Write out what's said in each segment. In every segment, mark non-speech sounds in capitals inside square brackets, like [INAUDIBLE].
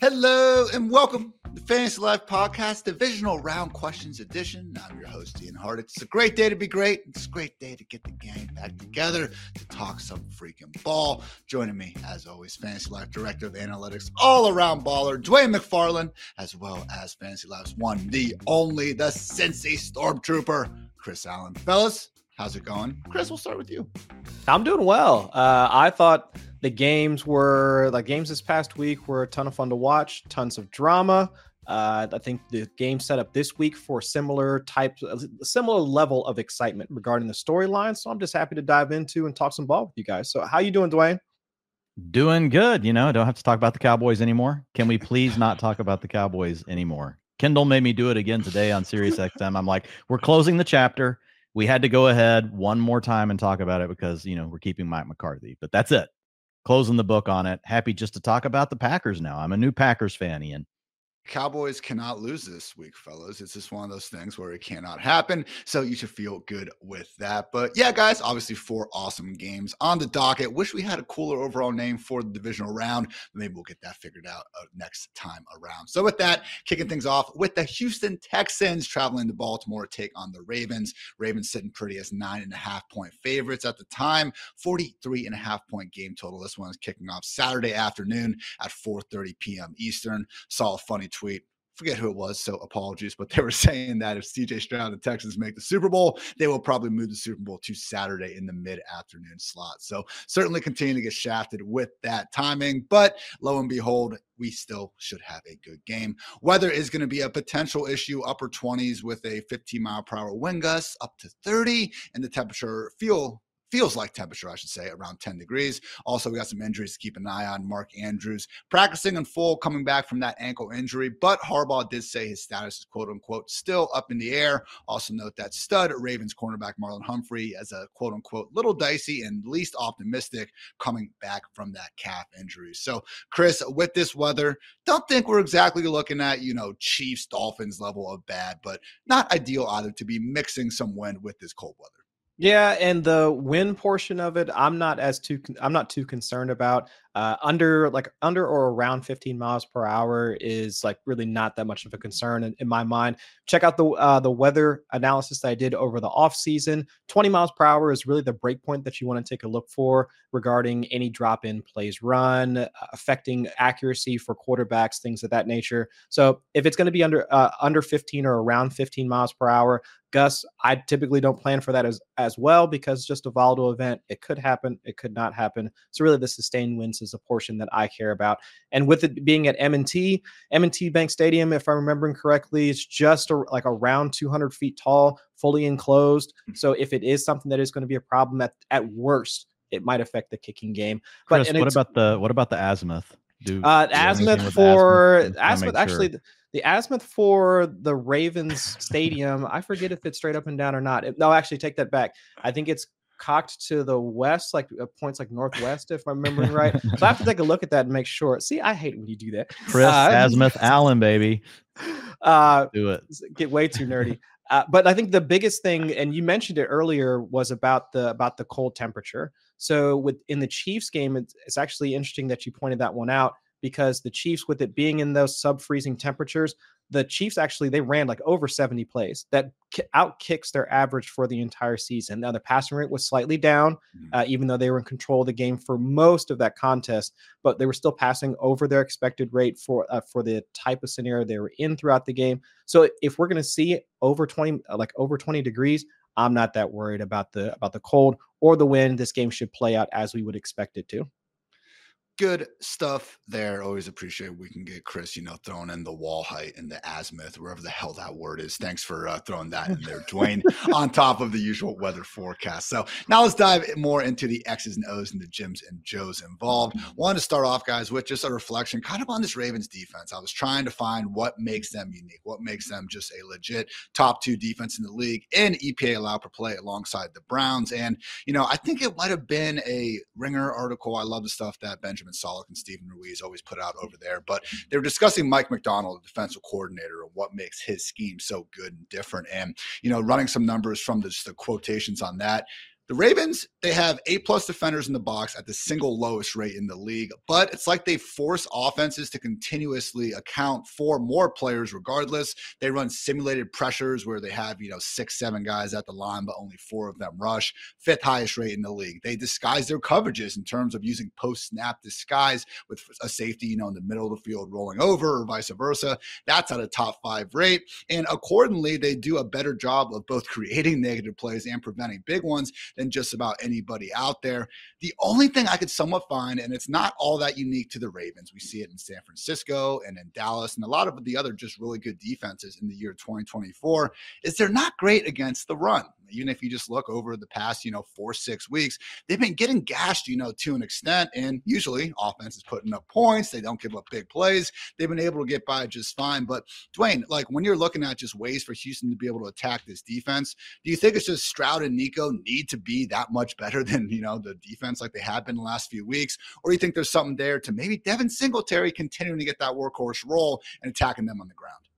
Hello and welcome to Fantasy Life Podcast Divisional Round Questions Edition. I'm your host, Ian Hartitz. It's a great day to be great. It's a great day to get the gang back together to talk some freaking ball. Joining me, as always, Fantasy Life Director of Analytics, all around baller, Dwain McFarland, as well as Fantasy Life's one, the only, the Cincy Stormtrooper, Chris Allen. Fellas, how's it going? Chris, we'll start with you. I'm doing well. Uh, I thought the games were like games this past week were a ton of fun to watch, tons of drama. Uh, I think the game set up this week for similar types, a similar level of excitement regarding the storyline. So I'm just happy to dive into and talk some ball with you guys. So how you doing, Dwain? Doing good. You know, don't have to talk about the Cowboys anymore. Can we please not talk about the Cowboys anymore? Kendall made me do it again today on Sirius XM. I'm like, we're closing the chapter. We had to go ahead one more time and talk about it because you know we're keeping Mike McCarthy. But that's it closing the book on it. Happy just to talk about the Packers now. I'm a new Packers fan, Ian. Cowboys cannot lose this week, fellas. It's just one of those things where it cannot happen. So you should feel good with that. But yeah, guys, obviously four awesome games on the docket. Wish we had a cooler overall name for the divisional round. Maybe we'll get that figured out uh, next time around. So with that, kicking things off with the Houston Texans traveling to Baltimore to take on the Ravens. Ravens sitting pretty as nine and a half point favorites at the time. 43 and a half point game total. This one is kicking off Saturday afternoon at 4:30 p.m. Eastern. Saw a funny tweet forget who it was, so apologies, but they were [LAUGHS] saying that if CJ Stroud and the Texans make the Super Bowl, they will probably move the Super Bowl to Saturday in the mid afternoon slot. So certainly continue to get shafted with that timing, but lo and behold, we still should have a good game. Weather is going to be a potential issue, upper 20s with a 15 mile per hour wind gust up to 30, and the temperature feel feels like temperature, I should say, around 10 degrees. Also, we got some injuries to keep an eye on. Mark Andrews practicing in full, coming back from that ankle injury, but Harbaugh did say his status is quote unquote still up in the air. Also, note that stud Ravens cornerback Marlon Humphrey as a quote unquote little dicey and least optimistic coming back from that calf injury. So, Chris, with this weather, don't think we're exactly looking at, you know, Chiefs, Dolphins level of bad, but not ideal either to be mixing some wind with this cold weather. Yeah, and the win portion of it, I'm not as too I'm not too concerned about. Uh, under like under or around 15 miles per hour is like really not that much of a concern in, in my mind. Check out the uh, the weather analysis that I did over the off season. 20 miles per hour is really the break point that you want to take a look for regarding any drop in plays run, uh, affecting accuracy for quarterbacks, things of that nature. So if it's going to be under uh, under 15 or around 15 miles per hour, Gus, I typically don't plan for that as as well because just a volatile event. It could happen, it could not happen. So really, the sustained winds is a portion that I care about. And with it being at M&T, M&T Bank Stadium, if I'm remembering correctly, it's just a, like around 200 feet tall, fully enclosed. Hmm. So if it is something that is going to be a problem at at worst, it might affect the kicking game. But Chris, what about the what about the azimuth? Do, uh, do azimuth for azimuth, azimuth actually. Sure the azimuth for the Ravens stadium, I forget if it's straight up and down or not. No, actually, take that back. I think it's cocked to the west, like uh, points like northwest, if I'm remembering right. so I have to take a look at that and make sure. See, I hate when you do that. Chris uh, Azimuth Allen, baby. [LAUGHS] Uh, do it. Get way too nerdy. Uh, but I think the biggest thing, and you mentioned it earlier, was about the about the cold temperature. So with in the Chiefs game, it's, it's actually interesting that you pointed that one out because the Chiefs, with it being in those sub freezing temperatures, the Chiefs actually they ran like over 70 plays that out kicks their average for the entire season. Now the passing rate was slightly down, mm-hmm. uh, even though they were in control of the game for most of that contest, but they were still passing over their expected rate for uh, for the type of scenario they were in throughout the game. So if we're going to see over 20 uh, like over 20 degrees, I'm not that worried about the about the cold or the wind. This game should play out as we would expect it to good stuff there. Always appreciate we can get Chris, you know, throwing in the wall height and the azimuth, wherever the hell that word is. Thanks for uh, throwing that in there, Dwain, [LAUGHS] on top of the usual weather forecast. So now let's dive more into the X's and O's and the Jims and Joes involved. Wanted to start off, guys, with just a reflection kind of on this Ravens defense. I was trying to find what makes them unique, what makes them just a legit top two defense in the league in EPA allowed per play alongside the Browns. And, you know, I think it might have been a ringer article. I love the stuff that Benjamin Solak and Steven Ruiz always put out over there. But they were discussing Mike Macdonald, the defensive coordinator, and what makes his scheme so good and different. And, you know, running some numbers from the quotations on that, The Ravens, they have eight plus defenders in the box at the single lowest rate in the league, but it's like they force offenses to continuously account for more players regardless. They run simulated pressures where they have, you know, six, seven guys at the line, but only four of them rush. Fifth highest rate in the league. They disguise their coverages in terms of using post snap disguise with a safety, you know, in the middle of the field rolling over or vice versa. That's at a top five rate. And accordingly, they do a better job of both [LAUGHS] creating negative plays and preventing big ones than just about anybody out there. The only thing I could somewhat find, and it's not all that unique to the Ravens, we see it in San Francisco and in Dallas and a lot of the other just really good defenses in the year 2024, is they're not great against the run even if you just look over the past, you know, four, six weeks, they've been getting gashed, you know, to an extent. And usually offense is putting up points. They don't give up big plays. They've been able to get by just fine. But Dwain, like when you're looking at just ways for Houston to be able to attack this defense, do you think it's just Stroud and Nico need to be that much better [LAUGHS] than, you know, the defense like they have been the last few weeks? Or do you think there's something there to maybe Devin Singletary continuing to get that workhorse role and attacking them on the ground?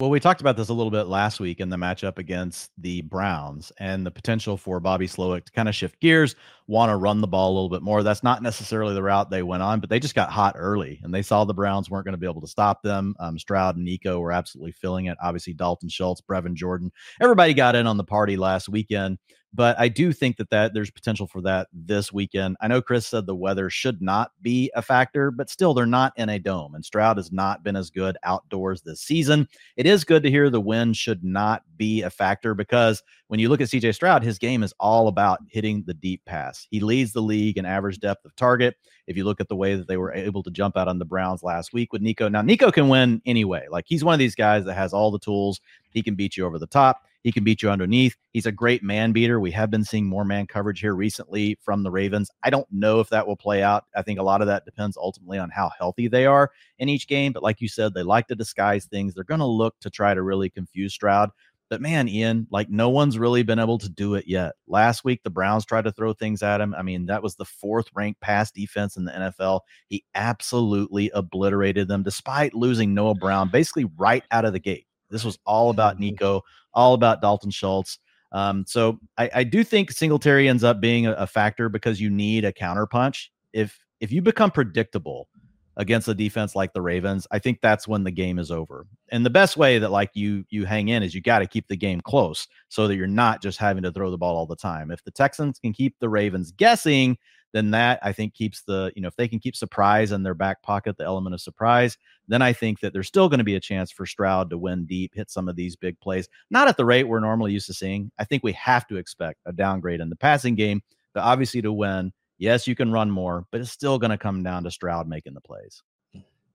Well, we talked about this a little bit last week in the matchup against the Browns and the potential for Bobby Slowik to kind of shift gears, want to run the ball a little bit more. That's not necessarily the route they went on, but they just got hot early and they saw the Browns weren't going to be able to stop them. Um, Stroud and Nico were absolutely filling it. Obviously, Dalton Schultz, Brevin Jordan, everybody got in on the party last weekend but I do think that that there's potential for that this weekend. I know Chris said the weather should not be a factor, but still they're not in a dome, and Stroud has not been as good outdoors this season. It is good to hear the wind should not be a factor because when you look at CJ Stroud, his game is all about hitting the deep pass. He leads the league in average depth of target. If you look at the way that they were able to jump out on the Browns last week with Nico, now Nico can win anyway. Like he's one of these guys that has all the tools. He can beat you over the top. He can beat you underneath. He's a great man beater. We have been seeing more man coverage here recently from the Ravens. I don't know if that will play out. I think a lot of that depends ultimately on how healthy they are in each game. But like you said, they like to disguise things. They're going to look to try to really confuse Stroud. But man, Ian, like no one's really been able to do it yet. Last week, the Browns tried to throw things at him. I mean, that was the fourth ranked pass defense in the NFL. He absolutely obliterated them despite losing Noah Brown basically right out of the gate. This was all about mm-hmm. Nico, all about Dalton Schultz. Um, so I, I, do think Singletary ends up being a, a, factor because you need a counterpunch. If if you become predictable against a defense like the Ravens, I think that's when the game is over. And the best way that like you you hang in is you got to keep the game close so that you're not just having to throw the ball all the time. If the Texans can keep the Ravens guessing, then that I think keeps the, you know, if they can keep surprise in their back pocket, the element of surprise, then I think that there's still going to be a chance for Stroud to win deep, hit some of these big plays, not at the rate we're normally used to seeing. I think we have to expect a downgrade in the passing game, but obviously to win, yes, you can run more, but it's still going to come down to Stroud making the plays.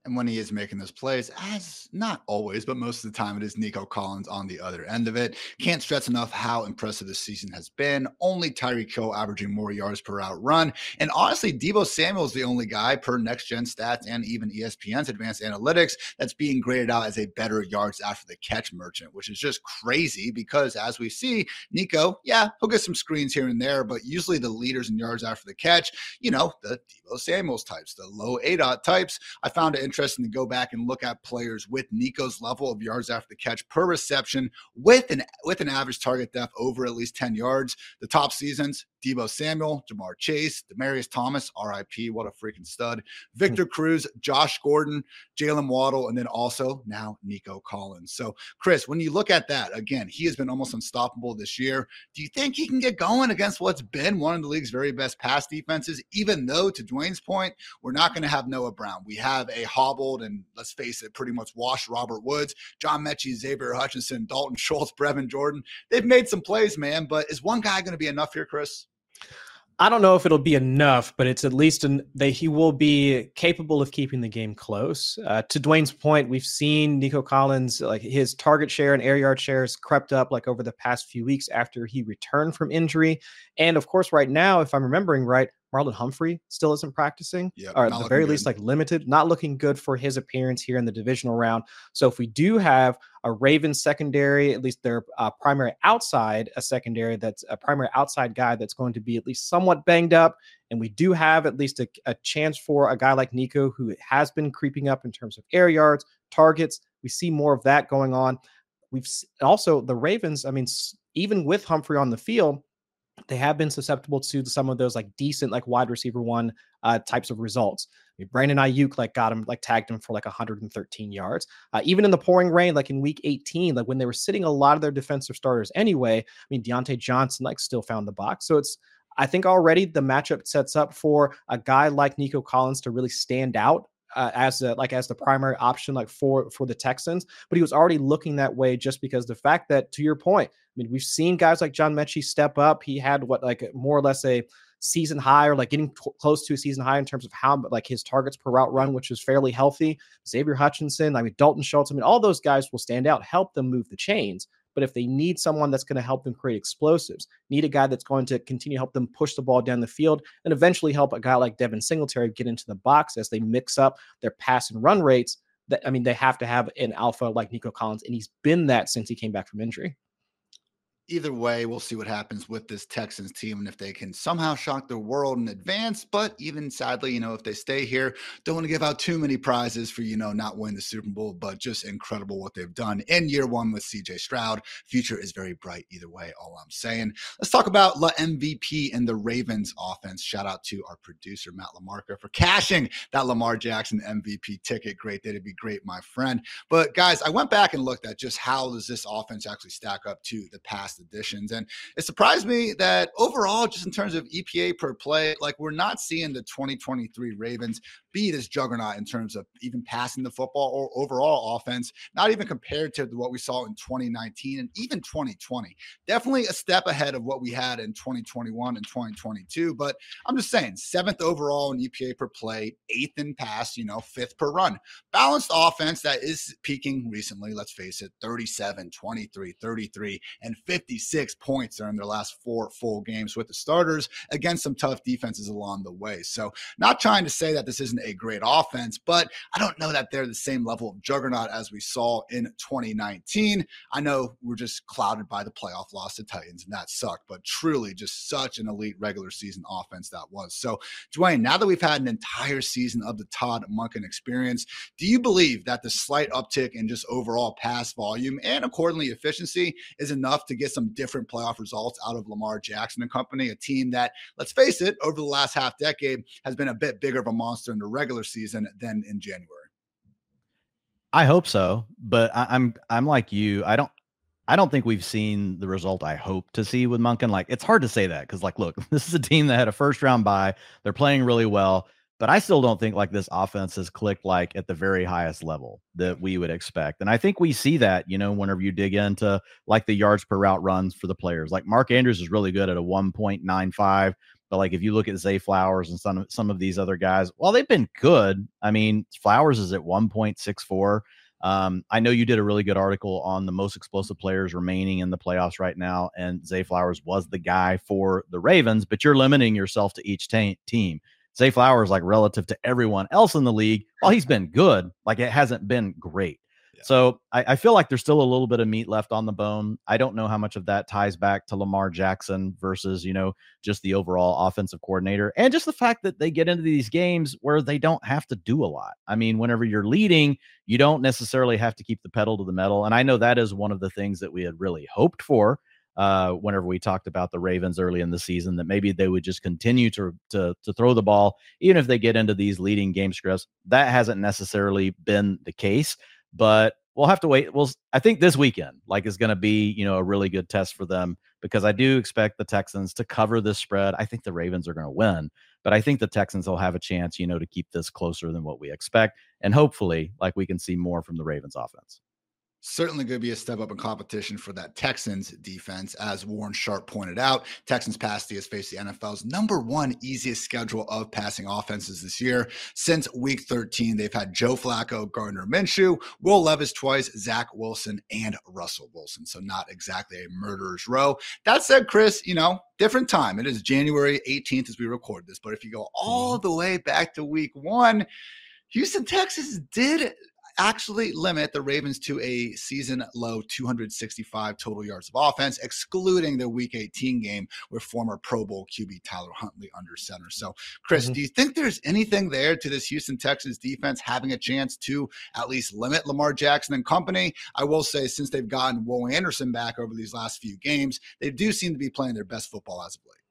And when he is making those plays, as not always, but most of the time, it is Nico Collins on the other end of it. Can't stress enough how impressive this season has been. Only Tyreek Hill averaging more yards per out run. And honestly, Deebo Samuel is the only guy per next gen stats and even ESPN's advanced analytics that's being graded out as a better yards after the catch merchant, which is just crazy because as we see, Nico, yeah, he'll get some screens here and there, but usually the leaders in yards after the catch, you know, the Deebo Samuels types, the low ADOT types. I found it interesting to go back and look at players with Nico's level of yards after the catch per reception with an with an average target depth over at least 10 yards. The top seasons, Deebo Samuel, Ja'Marr Chase, Demaryius Thomas, RIP, what a freaking stud. Victor hmm. Cruz, Josh Gordon, Jalen Waddle, and then also now Nico Collins. So, Chris, when you look at that, again, he has been almost unstoppable this year. Do you think he can get going against what's been one of the league's very best pass defenses? Even though, to Dwain's point, we're not going to have Noah Brown. We have a hobbled and let's face it, pretty much washed Robert Woods, John Metchie, Xavier Hutchinson, Dalton [LAUGHS] Schultz, Brevin Jordan. They've made some plays, man, but is one guy going to be enough here, Chris? I don't know if it'll be enough, but it's at least an, that he will be capable of keeping the game close. Uh, to Dwain's point, we've seen Nico Collins like his target share and air yard shares crept up like over the past few weeks after he returned from injury, and of course, right now, if I'm remembering right, Marlon Humphrey still isn't practicing, yep, or at the very good. least, like limited, not looking good for his appearance here in the divisional round. So if we do have a Ravens secondary, at least their uh, primary outside, a secondary that's a primary outside guy that's going to be at least somewhat banged up, and we do have at least a, a chance for a guy like Nico who has been creeping up in terms of air yards, targets. We see more of that going on. We've also the Ravens. I mean, even with Humphrey on the field they have been susceptible to some of those like decent like wide receiver one uh, types of results. I mean, Brandon Aiyuk like got him like tagged him for like 113 yards. Uh, even in the pouring rain, like in week 18, like when they were sitting a lot of their defensive starters anyway. I mean, Diontae Johnson like still found the box. So it's I think already the matchup sets up for a guy like Nico Collins to really stand out uh, as a, like as the primary option like for for the Texans, but he was already looking that way just because the fact that to your point, I mean we've seen guys like John Metchie step up. He had what like more or less a season high or like getting t- close to a season high in terms of how like his targets per route run, which is fairly healthy. Xavier Hutchinson, I mean Dalton Schultz, I mean all those guys will stand out, help them move the chains. But if they need someone that's going to help them create explosives, need a guy that's going to continue to help them push the ball down the field, and eventually help a guy like Devin Singletary get into the box as they mix up their pass and run rates. That I mean, they have to have an alpha like Nico Collins, and he's been that since he came back from injury either way, we'll see what happens with this Texans team and if they can somehow shock the world in advance. But even sadly, you know, if they stay here, don't want to give out too many prizes for, you know, not winning the Super Bowl, but just incredible what they've done in year one with CJ Stroud. Future is very bright either way, all I'm saying. Let's talk about La MVP and the Ravens offense. Shout out to our producer, Matt LaMarca, for cashing that Lamar Jackson MVP ticket. Great day to be great, my friend. But guys, I went back and looked at just how does this offense actually stack up to the past past editions. And it surprised me that overall, just in terms of EPA per play, like we're not seeing the 2023 Ravens be this juggernaut in terms of even passing the football or overall offense, not even compared to what we saw in 2019 and even 2020. Definitely a step ahead of what we had in 2021 and 2022. But I'm just saying, seventh overall in EPA per play, eighth in pass, you know, fifth per run. Balanced offense that is peaking recently, let's face it, 37, 23, 33, and 56 points during their last four full games with the starters against some tough defenses along the way. So, not trying to say that this isn't a great offense, but I don't know that they're the same level of juggernaut as we saw in 2019. I know we're just clouded by the playoff loss to Titans, and that sucked, but truly just such an elite regular season offense that was. So, Dwain, now that we've had an entire season of the Todd Monken experience, do you believe that the slight uptick in just overall pass volume and accordingly efficiency is enough to get some different playoff results out of Lamar Jackson and company, a team that, let's face it, over the last half decade has been a bit bigger of a monster in the regular season than in January. I hope so, but I, I'm I'm like you. I don't I don't think we've seen the result I hope to see with Monken. Like it's hard to say that because, like, look, [LAUGHS] this is a team that had a first round bye. They're playing really well, but I still don't think like this offense has clicked like at the very highest level that we would expect. And I think we see that, you know, whenever you dig into like the yards per route runs for the players. Like Mark Andrews is really good at a 1.95. But like if you look at Zay Flowers and some some of these other guys, well, they've been good. I mean, Flowers is at 1.64. Um, I know you did a really good article on the most explosive players remaining in the playoffs right now, and Zay Flowers was the guy for the Ravens, but you're limiting yourself to each t- team. Zay Flowers, like relative to everyone else in the league, while he's been good, like it hasn't been great. So I, I, feel like there's still a little bit of meat left on the bone. I don't know how much of that ties back to Lamar Jackson versus, you know, just the overall offensive coordinator and just the fact that they get into these games where they don't have to do a lot. I mean, whenever you're leading, you don't necessarily have to keep the pedal to the metal. And I know that is one of the things that we had really hoped for uh, whenever we talked about the Ravens early in the season, that maybe they would just continue to, to, to throw the ball, even if they get into these leading game scripts. That hasn't necessarily been the case but we'll have to wait. Well, I think this weekend, like, is going to be, you know, a really good test for them because I do expect the Texans to cover this spread. I think the Ravens are going to win, but I think the Texans will have a chance, you know, to keep this closer than what we expect. And hopefully, like, we can see more from the Ravens offense certainly going to be a step up in competition for that Texans defense. As Warren Sharp pointed out, Texans pass has faced the NFL's number one easiest schedule of passing offenses this year. Since week 13, they've had Joe Flacco, Gardner Minshew, Will Levis twice, Zach Wilson, and Russell Wilson. So not exactly a murderer's row. That said, Chris, you know, different time. It is January 18th as we record this. But if you go all mm-hmm. the way back to week one, Houston, Texas did actually limit the Ravens to a season low 265 total yards of offense, excluding the Week 18 game with former Pro Bowl QB Tyler Huntley under center. So, Chris, mm-hmm. do you think there's anything there to this Houston Texans defense having a chance to at least limit Lamar Jackson and company? I will say, since they've gotten Will Anderson back over these last few games, they do seem to be playing their best football as of late.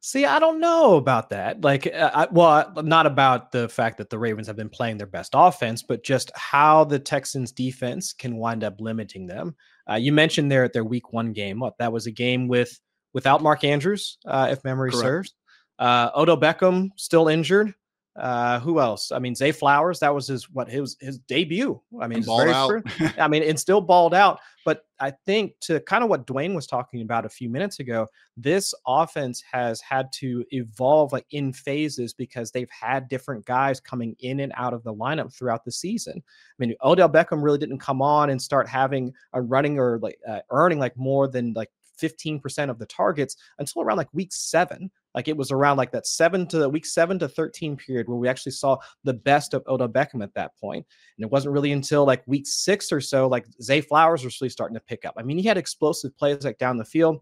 See, I don't know about that. Like, uh, I, well, not about the fact that the Ravens have been playing their best offense, but just how the Texans' defense can wind up limiting them. Uh, you mentioned their their Week One game. What that was a game with without Mark Andrews, uh, if memory Correct. serves. Uh, Odell Beckham still injured. Uh, who else? I mean, Zay Flowers. That was his what his his debut. I mean, balled out. [LAUGHS] I mean, and still balled out. But I think to kind of what Dwain was talking about a few minutes ago, this offense has had to evolve like in phases because they've had different guys coming in and out of the lineup throughout the season. I mean, Odell Beckham really didn't come on and start having a running or like uh, earning like more than like 15% of the targets until around like week seven. Like it was around like that seven to week seven to 13 period where we actually saw the best of Odell Beckham at that point. And it wasn't really until like week six or so, like Zay Flowers was really starting to pick up. I mean, he had explosive plays like down the field.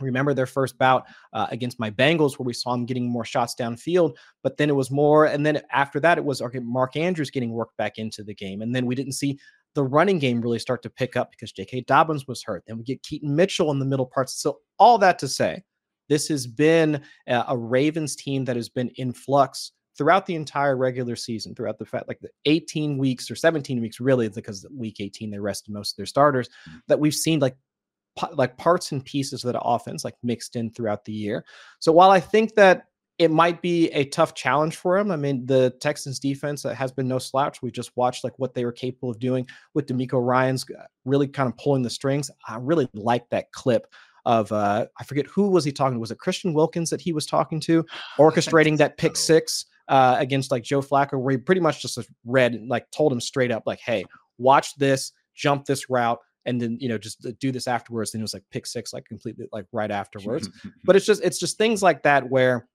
Remember their first bout uh, against my Bengals, where we saw him getting more shots downfield, but then it was more. And then after that, it was okay, Mark Andrews getting worked back into the game. And then we didn't see the running game really start to pick up because J.K. Dobbins was hurt. Then we get Keaton Mitchell in the middle parts. So, all that to say, this has been a, Ravens team that has been in flux throughout the entire regular season, throughout the fact like the 18 weeks or 17 weeks, really, because week 18 they rested most of their starters, that we've seen like like parts and pieces of that offense like mixed in throughout the year. So while I think that it might be a tough challenge for him. I mean, the Texans defense has been no slouch. We just watched like what they were capable of doing with DeMeco Ryans uh, really kind of pulling the strings. I really like that clip of uh I forget who was he talking to? Was it Christian Wilkins that he was talking to, [SIGHS] orchestrating that pick six uh against like Joe Flacco, where he pretty much just read like told him straight up, like, hey, watch this, jump this route and then you know just uh, do this afterwards and it was like pick six like completely like right afterwards [LAUGHS] but it's just it's just things like that where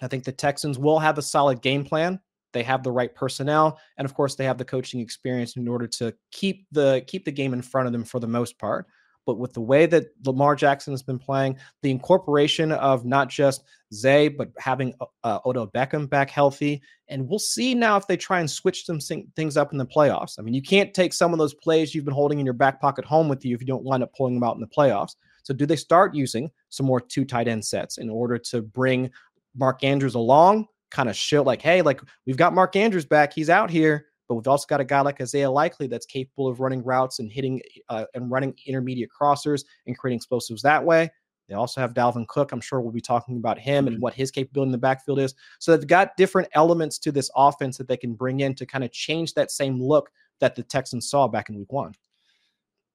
I think the Texans will have a solid game plan. They have the right personnel, and of course, they have the coaching experience in order to keep the keep the game in front of them for the most part. But with the way that Lamar Jackson has been playing, the incorporation of not just Zay, but having uh, uh Odell Beckham back healthy, and we'll see now if they try and switch some things up in the playoffs. I mean, you can't take some of those plays you've been holding in your back pocket home with you if you don't wind up pulling them out in the playoffs. So, do they start using some more two tight end sets in order to bring Mark Andrews along, kind of show like, hey, like we've got Mark Andrews back. He's out here, but we've also got a guy like Isaiah Likely that's capable of running routes and hitting uh, and running intermediate crossers and creating explosives that way. They also have Dalvin Cook. I'm sure we'll be talking about him mm-hmm. and what his capability in the backfield is. So they've got different elements to this offense that they can bring in to kind of change that same look that the Texans saw back in week one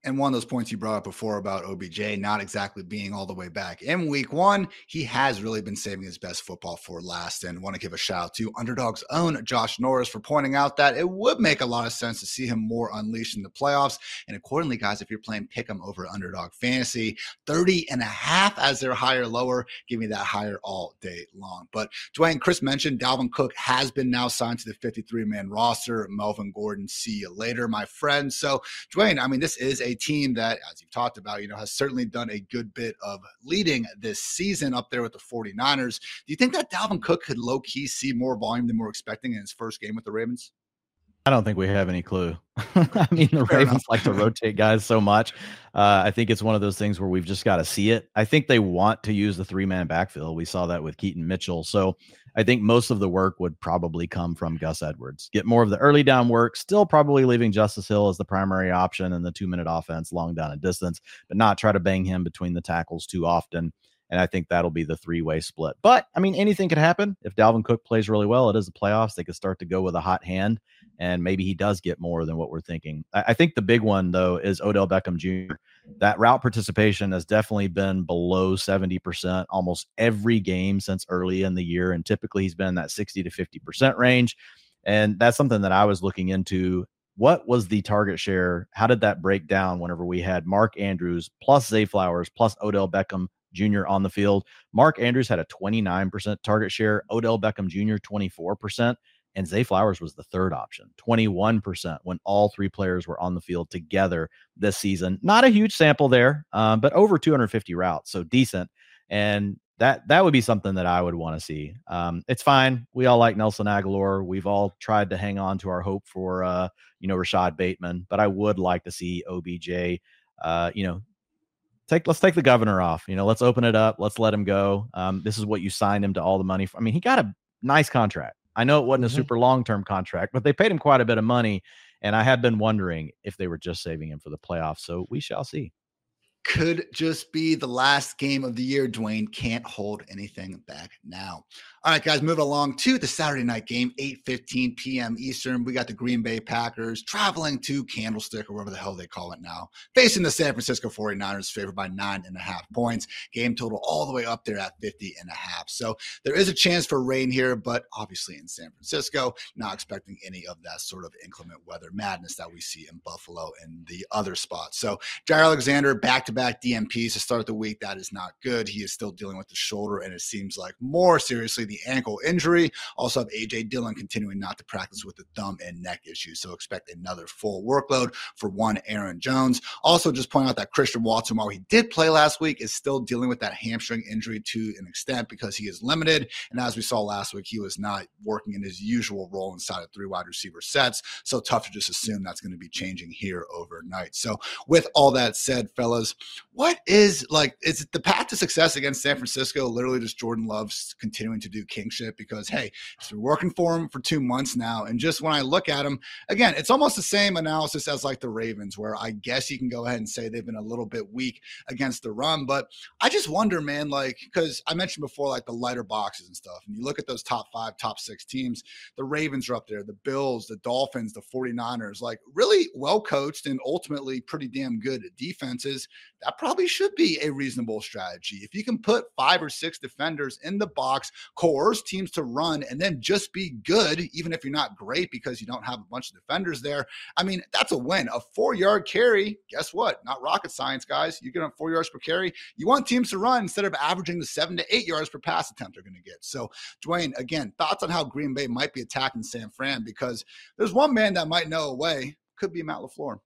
and one of those points you brought up before about OBJ not exactly being all the way back in week one, he has really been saving his best football for last. And want to give a shout out to Underdog's own Josh Norris for pointing out that it would make a lot of sense to see him more unleashed in the playoffs. And accordingly, guys, if you're playing pick him over Underdog Fantasy, 30 and a half as their higher lower, give me that higher all day long. But Dwain, Chris mentioned Dalvin Cook has been now signed to the 53 man roster. Melvin Gordon, see you later, my friend. So, Dwain, I mean, this is a team that, as you've talked about, you know, has certainly done a good bit of leading this season up there with the 49ers. Do you think that Dalvin Cook could low key see more volume than we're expecting in his first game with the Ravens? I don't think we have any clue. [LAUGHS] I mean, the Fair Ravens enough. like to rotate guys so much. Uh, I think it's one of those things where we've just got to see it. I think they want to use the three man backfield. We saw that with Keaton Mitchell. So I think most of the work would probably come from Gus Edwards. Get more of the early down work, still probably leaving Justice Hill as the primary option in the two minute offense, long down and distance, but not try to bang him between the tackles too often. And I think that'll be the three way split. But I mean, anything could happen. If Dalvin Cook plays really well, it is the playoffs. They could start to go with a hot hand, and maybe he does get more than what we're thinking. I, I think the big one, though, is Odell Beckham Jr. That route participation has definitely been below 70% almost every game since early in the year. And typically he's been in that 60 to 50% range. And that's something that I was looking into what was the target share? How did that break down whenever we had Mark Andrews plus Zay Flowers plus Odell Beckham Jr. on the field. Mark Andrews had a 29% target share, Odell Beckham Jr. 24%. and Zay Flowers was the third option, 21% when all three players were on the field together this season. Not a huge sample there, um, but over 250 routes, so decent. And that that would be something that I would want to see. Um, it's fine. We all like Nelson Agholor. We've all tried to hang on to our hope for uh, you know Rashod Bateman, but I would like to see OBJ. Uh, you know, take let's take the governor off. You know, let's open it up. Let's let him go. Um, this is what you signed him to all the money for. I mean, he got a nice contract. I know it wasn't mm-hmm. a super long term contract, but they paid him quite a bit of money. And I had been wondering if they were just saving him for the playoffs. So we shall see could just be the last game of the year. Dwain can't hold anything back now. All right, guys, moving along to the Saturday night game, 8:15 p.m. Eastern. We got the Green Bay Packers traveling to Candlestick or whatever the hell they call it now, facing the San Francisco 49ers, favored by nine and a half points. Game total all the way up there at 50 and a half. So there is a chance for rain here, but obviously in San Francisco, not expecting any of that sort of inclement weather madness that we see in Buffalo and the other spots. So Jaire Alexander back to back DNPs to start the week. That is not good. He is still dealing with the shoulder, and it seems like more seriously the ankle injury. Also have AJ Dillon continuing not to practice with the thumb and neck issues. So expect another full workload for one Aaron Jones. Also, just point out that Christian Watson, while he did play last week, is still dealing with that hamstring injury to an extent because he is limited. And as we saw last week, he was not working in his usual role inside of three wide receiver sets. So tough to just assume that's going to be changing here overnight. So with all that said, fellas, what is like is the path to success against San Francisco literally just Jordan Love's continuing to do kingship because hey, it's been working for him for two months now. And just when I look at him, again, it's almost the same analysis as like the Ravens, where I guess you can go ahead and say they've been a little bit weak against the run. But I just wonder, man, like because I mentioned before, like the lighter boxes and stuff. And you look at those top five, top six teams, the Ravens are up there, the Bills, the Dolphins, the 49ers, like really well coached and ultimately pretty damn good defenses that probably should be a reasonable strategy. If you can put five or six defenders in the box, coerce teams to run, and then just be good, even if you're not great because you don't have a bunch of defenders there, I mean, that's a win. A four yard carry, guess what? Not rocket science, guys. You get on four yards per carry. You want teams to run instead of averaging the seven to eight yards per pass attempt they're going to get. So, Dwain, again, thoughts on how Green Bay might be attacking San Fran because there's one man that might know a way. Could be Matt LaFleur.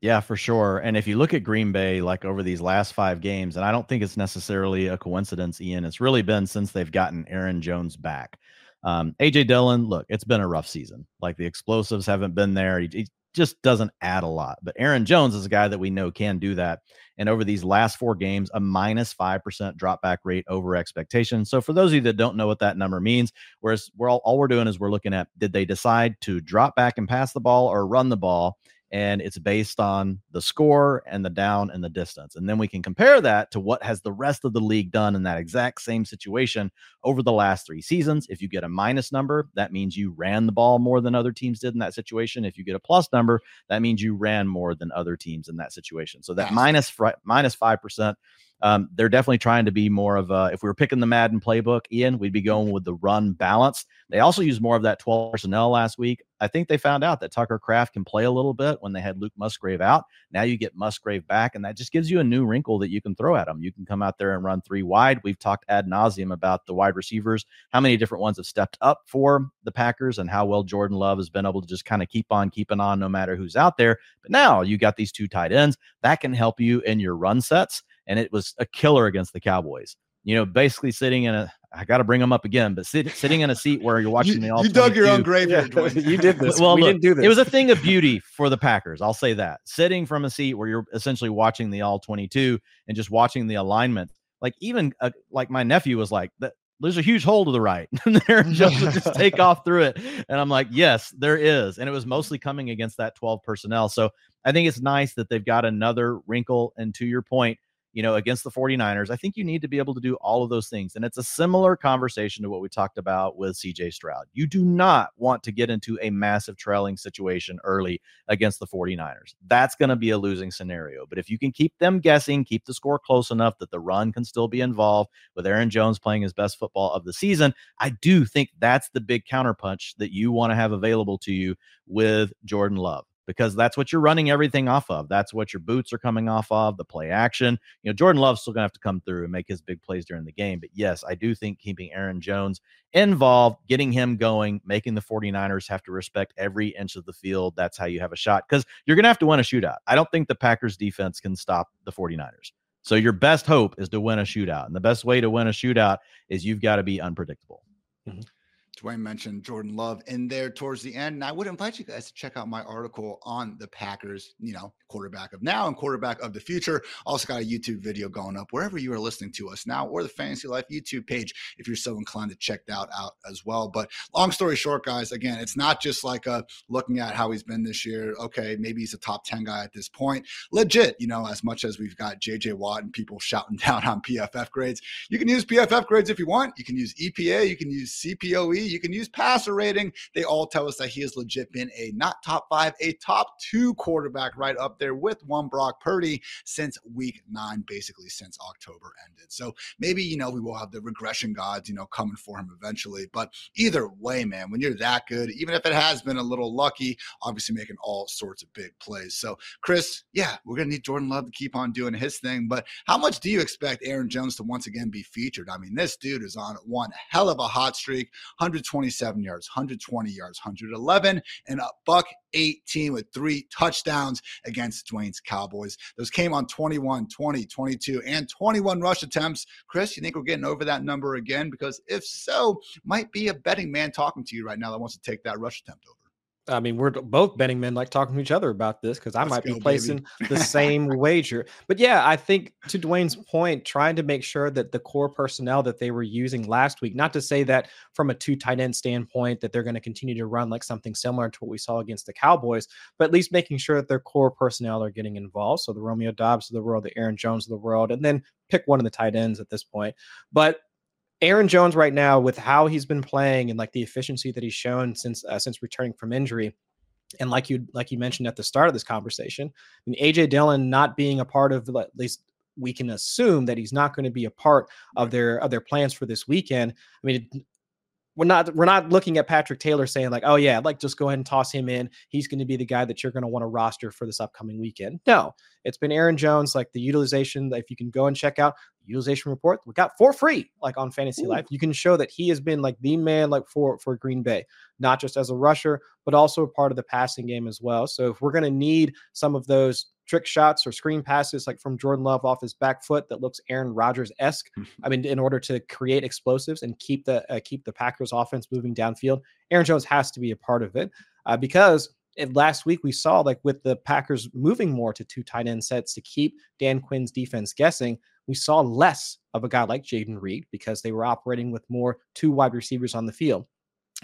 Yeah, for sure. And if you look at Green Bay, like over these last five games, and I don't think it's necessarily a coincidence, Ian, it's really been since they've gotten Aaron Jones back. Um, AJ Dillon, look, it's been a rough season. Like the explosives haven't been there. He, he, just doesn't add a lot. But Aaron Jones is a guy that we know can do that. And over these last four games, a minus 5% drop back rate over expectation. So for those of you that don't know what that number means, whereas we're all, all we're doing is we're looking at did they decide to drop back and pass the ball or run the ball? And it's based on the score and the down and the distance. And then we can compare that to what has the rest of the league done in that exact same situation over the last three seasons. If you get a minus number, that means you ran the ball more than other teams did in that situation. If you get a plus number, that means you ran more than other teams in that situation. So that minus minus 5% um, they're definitely trying to be more of a, if we were picking the Madden playbook, Ian, we'd be going [LAUGHS] with the run balance. They also used more of that 12 personnel last week. I think they found out that Tucker Kraft can play a little bit when they had Luke Musgrave out. Now you get Musgrave back, and that just gives you a new wrinkle that you can throw at them. You can come out there and run three wide. We've talked ad nauseum about the wide receivers, how many different ones have stepped up for the Packers, and how well Jordan Love has been able to just kind of keep on keeping on no matter who's out there. But now you got these two tight ends that can help you in your run sets and it was a killer against the Cowboys. You know, basically sitting in a I got to bring them up again, but sit, sitting in a seat where you're watching you, the all. You dug your own grave yeah. [LAUGHS] you did this. [LAUGHS] Well, we look, didn't do this. It was a thing of [LAUGHS] beauty for the Packers. I'll say that. Sitting from a seat where you're essentially watching the all 22 and just watching the alignment. Like even uh, like my nephew was like that. There's a huge hole to the right. there just just take off through it, and I'm like, yes, there is. And it was mostly coming against that 12 personnel. So I think it's nice that they've got another wrinkle. And to your point, you know, against the 49ers, I think you need to be able to do all of those things. And it's a similar conversation to what we talked about with CJ Stroud. You do not want to get into a massive trailing situation early against the 49ers. That's going to be a losing scenario. But if you can keep them guessing, keep the score close enough that the run can still be involved with Aaron Jones playing his best football of the season, I do think that's the big counterpunch that you want to have available to you with Jordan Love because that's what you're running everything off of. That's what your boots are coming off of, the play action. You know, Jordan Love's still going to have to come through and make his big plays during the game. But yes, I do think keeping Aaron Jones involved, getting him going, making the 49ers have to respect every inch of the field. That's how you have a shot because you're going to have to win a shootout. I don't think the Packers defense can stop the 49ers. So your best hope is to win a shootout. And the best way to win a shootout is you've got to be unpredictable. Mm-hmm. Dwain mentioned Jordan Love in there towards the end. And I would invite you guys to check out my article on the Packers, you know, quarterback of now and quarterback of the future. Also got a YouTube video going up wherever you are listening to us now or the Fantasy Life YouTube page if you're so inclined to check that out as well. But long story short, guys, again, it's not just like a looking at how he's been this year. Okay, maybe he's a top 10 guy at this point. Legit, you know, as much as we've got JJ Watt and people [LAUGHS] shouting down on PFF grades, you can use PFF grades if you want. You can use EPA, you can use CPOE, you can use passer rating. They all tell us that he has legit been a not top five, a top two quarterback right up there with one Brock Purdy since week nine, basically since October ended. So maybe, you know, we will have the regression gods, you know, coming for him eventually. But either way, man, when you're that good, even if it has been a little lucky, obviously making all sorts of big plays. So, Chris, yeah, we're going to need Jordan Love to keep on doing his thing. But how much do you expect Aaron Jones to once again be featured? I mean, this dude is on one hell of a hot streak 127 yards, 120 yards, 111, and a buck 18 with three touchdowns against Dwain's Cowboys. Those came on 21, 20, 22, and 21 rush attempts. Chris, you think we're getting over that number again? Because if so, might be a betting man talking to you right now that wants to take that rush attempt over. I mean, we're both betting men like talking to each other about this because I Let's might go, be placing the [LAUGHS] same wager. But yeah, I think to Dwain's point, trying to make sure that the core personnel that they were using last week, not to say that from a two tight end standpoint that they're going to continue to run like something similar to what we saw against the Cowboys, but at least making sure that their core personnel are getting involved. So the Romeo Doubs of the world, the Aaron Jones of the world, and then pick one of the tight ends at this point. But Aaron Jones right now with how he's been playing and like the efficiency that he's shown since uh, since returning from injury, and like you like you mentioned at the start of this conversation, I mean AJ Dillon not being a part of at least we can assume that he's not going to be a part of their of their plans for this weekend. I mean, we're not we're not looking at Patrick Taylor saying like, oh yeah, like just go ahead and toss him in. He's going to be the guy that you're going to want to roster for this upcoming weekend. No, it's been Aaron Jones. Like the utilization, if you can go and check out utilization report, we got for free, like on Fantasy Ooh. Life. You can show that he has been like the man, like for for Green Bay, not just as a rusher, but also a part of the passing game as well. So if we're going to need some of those trick shots or screen passes like from Jordan Love off his back foot that looks Aaron Rodgers esque. I mean, in order to create explosives and keep the uh, keep the Packers offense moving downfield, Aaron Jones has to be a part of it uh, because last week we saw like with the Packers moving more to two tight end sets to keep Dan Quinn's defense guessing. We saw less of a guy like Jayden Reed because they were operating with more two wide receivers on the field.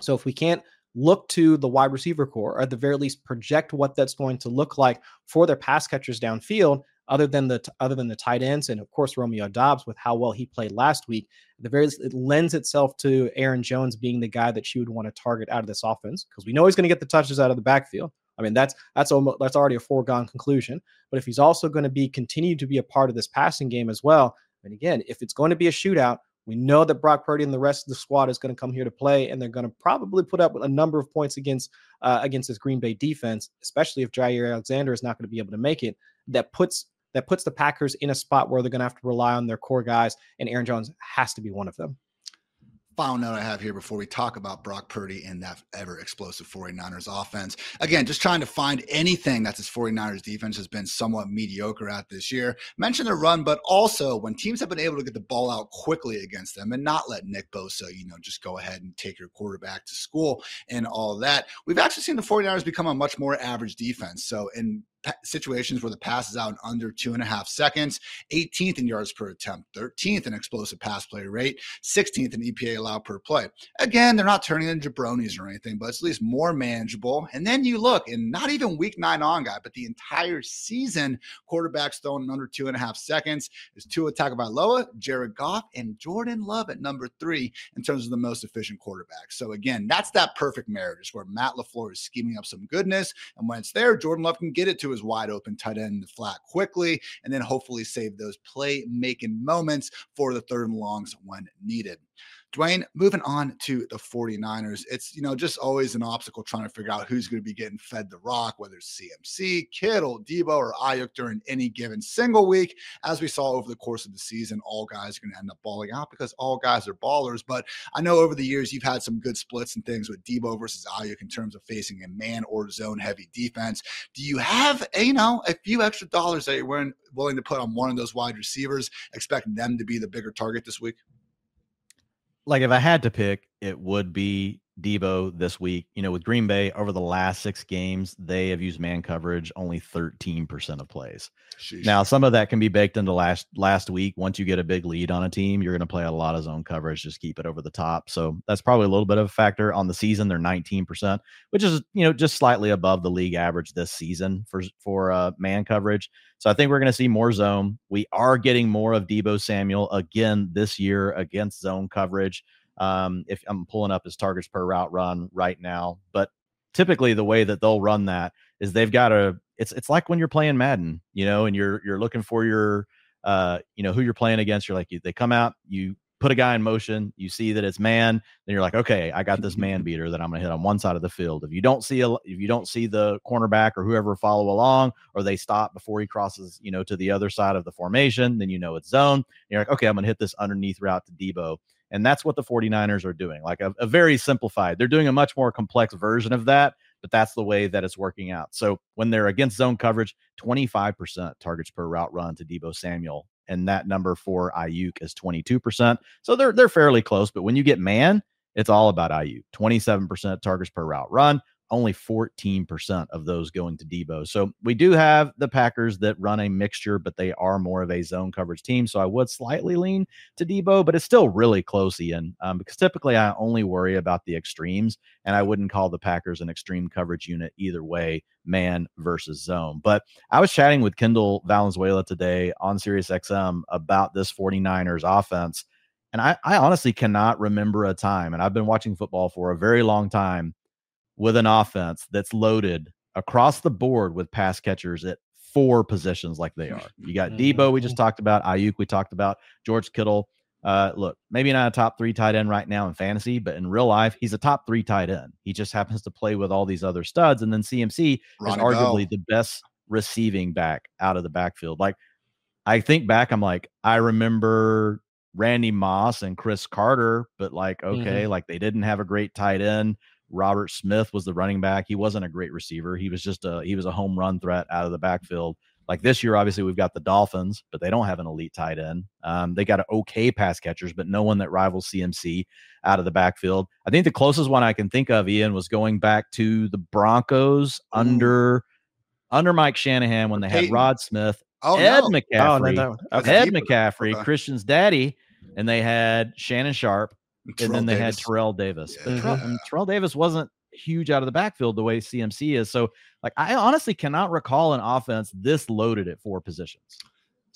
So if we can't look to the wide receiver corps, or at the very least project what that's going to look like for their pass catchers downfield, other than the other than the tight ends, and of course Romeo Doubs with how well he played last week. At the very least, it lends itself to Aaron Jones being the guy that you would want to target out of this offense because we know he's going to get the touches out of the backfield. I mean, that's that's almost that's already a foregone conclusion. But if he's also going to be continue to be a part of this passing game as well, and again, if it's going to be a shootout, we know that Brock Purdy and the rest of the squad is going to come here to play, and they're going to probably put up a number of points against uh, against this Green Bay defense, especially if Jaire Alexander is not going to be able to make it. That puts that puts the Packers in a spot where they're going to have to rely on their core guys, and Aaron Jones has to be one of them final note I have here before we talk about Brock Purdy and that ever explosive 49ers offense. Again, just trying to find anything that this 49ers defense has been somewhat mediocre at this year. Mention the run, but also when teams have been able to get the ball out quickly against them and not let Nick Bosa, you know, just go ahead and take your quarterback to school and all that. We've actually seen the 49ers become a much more average defense. So in situations where the pass is out in under two and a half seconds, 18th in yards per attempt, 13th in explosive pass play rate, 16th in EPA allowed per play. Again, they're not turning into jabronis or anything, but it's at least more manageable. And then you look, and not even week nine on guy, but the entire season, quarterbacks thrown in under two and a half seconds is Tua Tagovailoa, Jared Goff, and Jordan Love at number three in terms of the most efficient quarterbacks. So again, that's that perfect marriage where Matt LaFleur is scheming up some goodness, and when it's there, Jordan Love can get it to his wide open tight end in the flat quickly, and then hopefully save those play making moments for the third and longs when needed. Dwain, moving on to the 49ers, it's, you know, just always an obstacle trying to figure out who's going to be getting fed the rock, whether it's CMC, Kittle, Deebo, or Aiyuk during any given single week. As we saw over the course of the season, all guys are going to end up balling out because all guys are ballers. But I know over the years you've had some good splits and things with Deebo versus Aiyuk in terms of facing a man or zone heavy defense. Do you have, a, you know, a few extra dollars that you're willing to put on one of those wide receivers, expecting them to be the bigger target this week? Like if I had to pick, it would be Deebo this week. You know, with Green Bay over the last six games, they have used man coverage only 13% of plays. Sheesh. Now, some of that can be baked into last last week. Once you get a big lead on a team, you're going to play a lot of zone coverage, just keep it over the top. So that's probably a little bit of a factor. On the season, they're 19%, which is you know just slightly above the league average this season for for uh, man coverage. So I think we're going to see more zone. We are getting more of Deebo Samuel again this year against zone coverage. Um, if I'm pulling up his targets per route run right now, but typically the way that they'll run that is they've got a it's it's like when you're playing Madden, you know, and you're you're looking for your uh you know who you're playing against. You're like you, they come out, you put a guy in motion, you see that it's man, then you're like, okay, I got this [LAUGHS] man beater that I'm going to hit on one side of the field. If you don't see a, if you don't see the cornerback or whoever follow along, or they stop before he crosses, you know, to the other side of the formation, then you know it's zone. And you're like, okay, I'm going to hit this underneath route to Deebo. And that's what the 49ers are doing, like a, a very simplified. They're doing a much more complex version of that, but that's the way that it's working out. So when they're against zone coverage, 25% targets per route run to Deebo Samuel. And that number for Aiyuk is 22%. So they're they're fairly close. But when you get man, it's all about Aiyuk. 27% targets per route run, only 14% of those going to Deebo. So we do have the Packers that run a mixture, but they are more of a zone coverage team. So I would slightly lean to Deebo, but it's still really close, Ian, um, because typically I only worry about the extremes, and I wouldn't call the Packers an extreme coverage unit either way, man versus zone. But I was chatting with Kendall Valenzuela today on SiriusXM about this 49ers offense. And I, I honestly cannot remember a time, and I've been watching football for a very long time with an offense that's loaded across the board with pass catchers at four positions like they are. You got Deebo, we just mm-hmm. talked about, Aiyuk, we talked about, George Kittle. Uh, look, maybe not a top three tight end right now in fantasy, but in real life, he's a top three tight end. He just happens to play with all these other studs. And then CMC Ronnie is arguably Bell. the best receiving back out of the backfield. Like, I think back, I'm like, I remember Randy Moss and Cris Carter, but like, okay, mm-hmm. like they didn't have a great tight end. Robert Smith was the running back. He wasn't a great receiver. He was just a he was a home run threat out of the backfield. Like this year, obviously we've got the Dolphins, but they don't have an elite tight end. Um, they got okay pass catchers, but no one that rivals CMC out of the backfield. I think the closest one I can think of, Ian, was going back to the Broncos Ooh. under under Mike Shanahan when they Peyton. had Rod Smith, oh, Ed no. McCaffrey, oh, no, okay. Ed McCaffrey, okay. Christian's daddy, and they had Shannon Sharpe and then they Davis. had Terrell Davis. Yeah. [LAUGHS] Terrell, Terrell Davis wasn't huge out of the backfield the way CMC is. So, like, I honestly cannot recall an offense this loaded at four positions.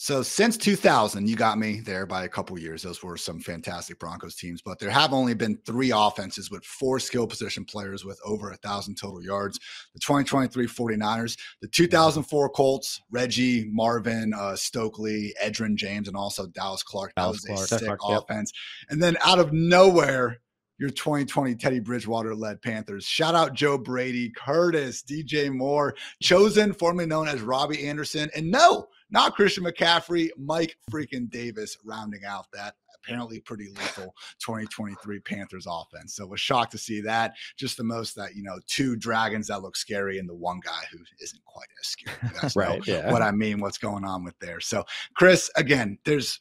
So since 2000, you got me there by a couple years. Those were some fantastic Broncos teams, but there have only been three offenses with four skill position players with over a thousand total yards. The 2023 49ers, the 2004 Colts, Reggie, Marvin, uh, Stokley, Edgerrin James, and also Dallas Clark. Dallas was Clark, a sick Clark, offense. Yep. And then out of nowhere, your 2020 Teddy Bridgewater led Panthers. Shout out Joe Brady, Curtis, DJ Moore, chosen, formerly known as Robbie Anderson. And no, not Christian McCaffrey, Mike freaking Davis rounding out that apparently pretty lethal 2023 Panthers offense. So was shocked to see that. Just the most that, you know, two dragons that look scary and the one guy who isn't quite as scary. You guys [LAUGHS] right, know yeah. what I mean, what's going on with there. So Chris, again, there's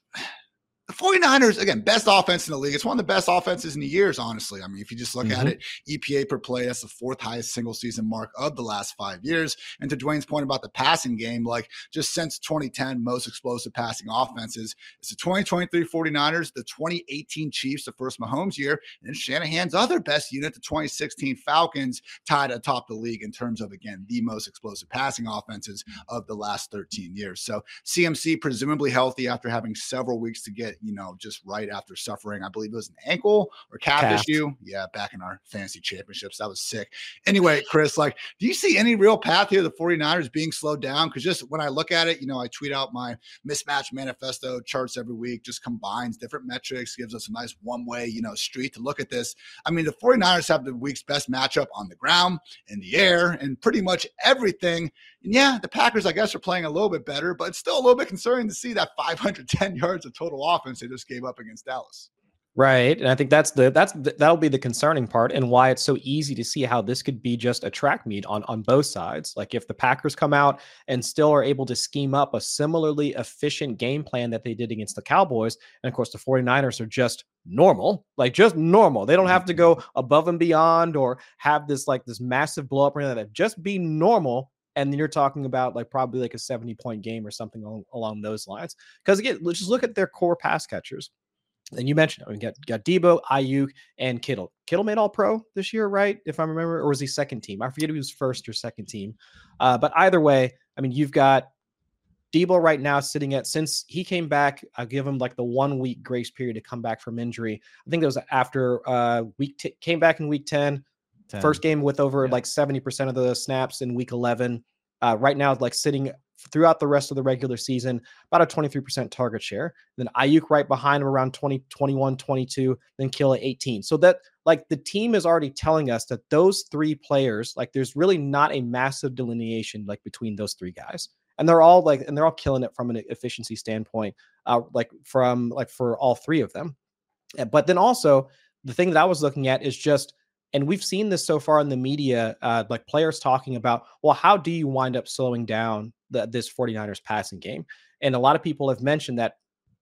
the 49ers, again, best offense in the league. It's one of the best offenses in the years, honestly. I mean, if you just look mm-hmm. at it, EPA per play, that's the fourth highest single season mark of the last five years. And to Dwain's point about the passing game, like just since 2010, most explosive passing offenses. It's the 2023 49ers, the 2018 Chiefs, the first Mahomes year, and Shanahan's other best unit, the 2016 Falcons, tied atop the league in terms of, again, the most explosive passing offenses of the last 13 years. So CMC presumably healthy after having several weeks to get you know, just right after suffering, I believe it was an ankle or calf, calf. issue. Yeah, back in our fantasy championships. That was sick. Anyway, Chris, like, do you see any real path here, the 49ers being slowed down? Because just when I look at it, you know, I tweet out my mismatch manifesto charts every week, just combines different metrics, gives us a nice one way, you know, street to look at this. I mean, the 49ers have the week's best matchup on the ground, in the air, and pretty much everything. And yeah, the Packers, I guess, are playing a little bit better, but it's still a little bit concerning to see that [LAUGHS] 510 yards of total offense they just gave up against Dallas. Right. And I think that's the that's the, that'll be the concerning part and why it's so easy to see how this could be just a track meet on on both sides. Like if the Packers come out and still are able to scheme up a similarly efficient game plan that they did against the Cowboys, and of course the 49ers are just normal, like just normal. They don't have to go mm-hmm. above and beyond or have this like this massive blow up or anything like that. Just be normal and then you're talking about like probably like a 70 point game or something along, along those lines. Because again, let's just look at their core pass catchers. And you mentioned we got got Deebo, Aiyuk, and Kittle. Kittle made All Pro this year, right? If I remember, or was he second team? I forget if he was first or second team. Uh, but either way, I mean, you've got Deebo right now sitting at since he came back. I'll give him like the one week grace period to come back from injury. I think that was after uh, week t- came back in week 10, 10. First game with over yeah. like seventy percent of the snaps in week eleven. Uh, right now, like sitting throughout the rest of the regular season, about a 23% target share. Then Aiyuk right behind him around 20, 21, 22, then Kill at 18. So that like the team is already telling us that those three players, like there's really not a massive delineation like between those three guys. And they're all like, and they're all killing it from an efficiency standpoint, uh, like from like for all three of them. But then also the thing that I was looking at is just and we've seen this so far in the media, uh, like players talking about, well, how do you wind up slowing down the, this 49ers passing game? And a lot of people have mentioned that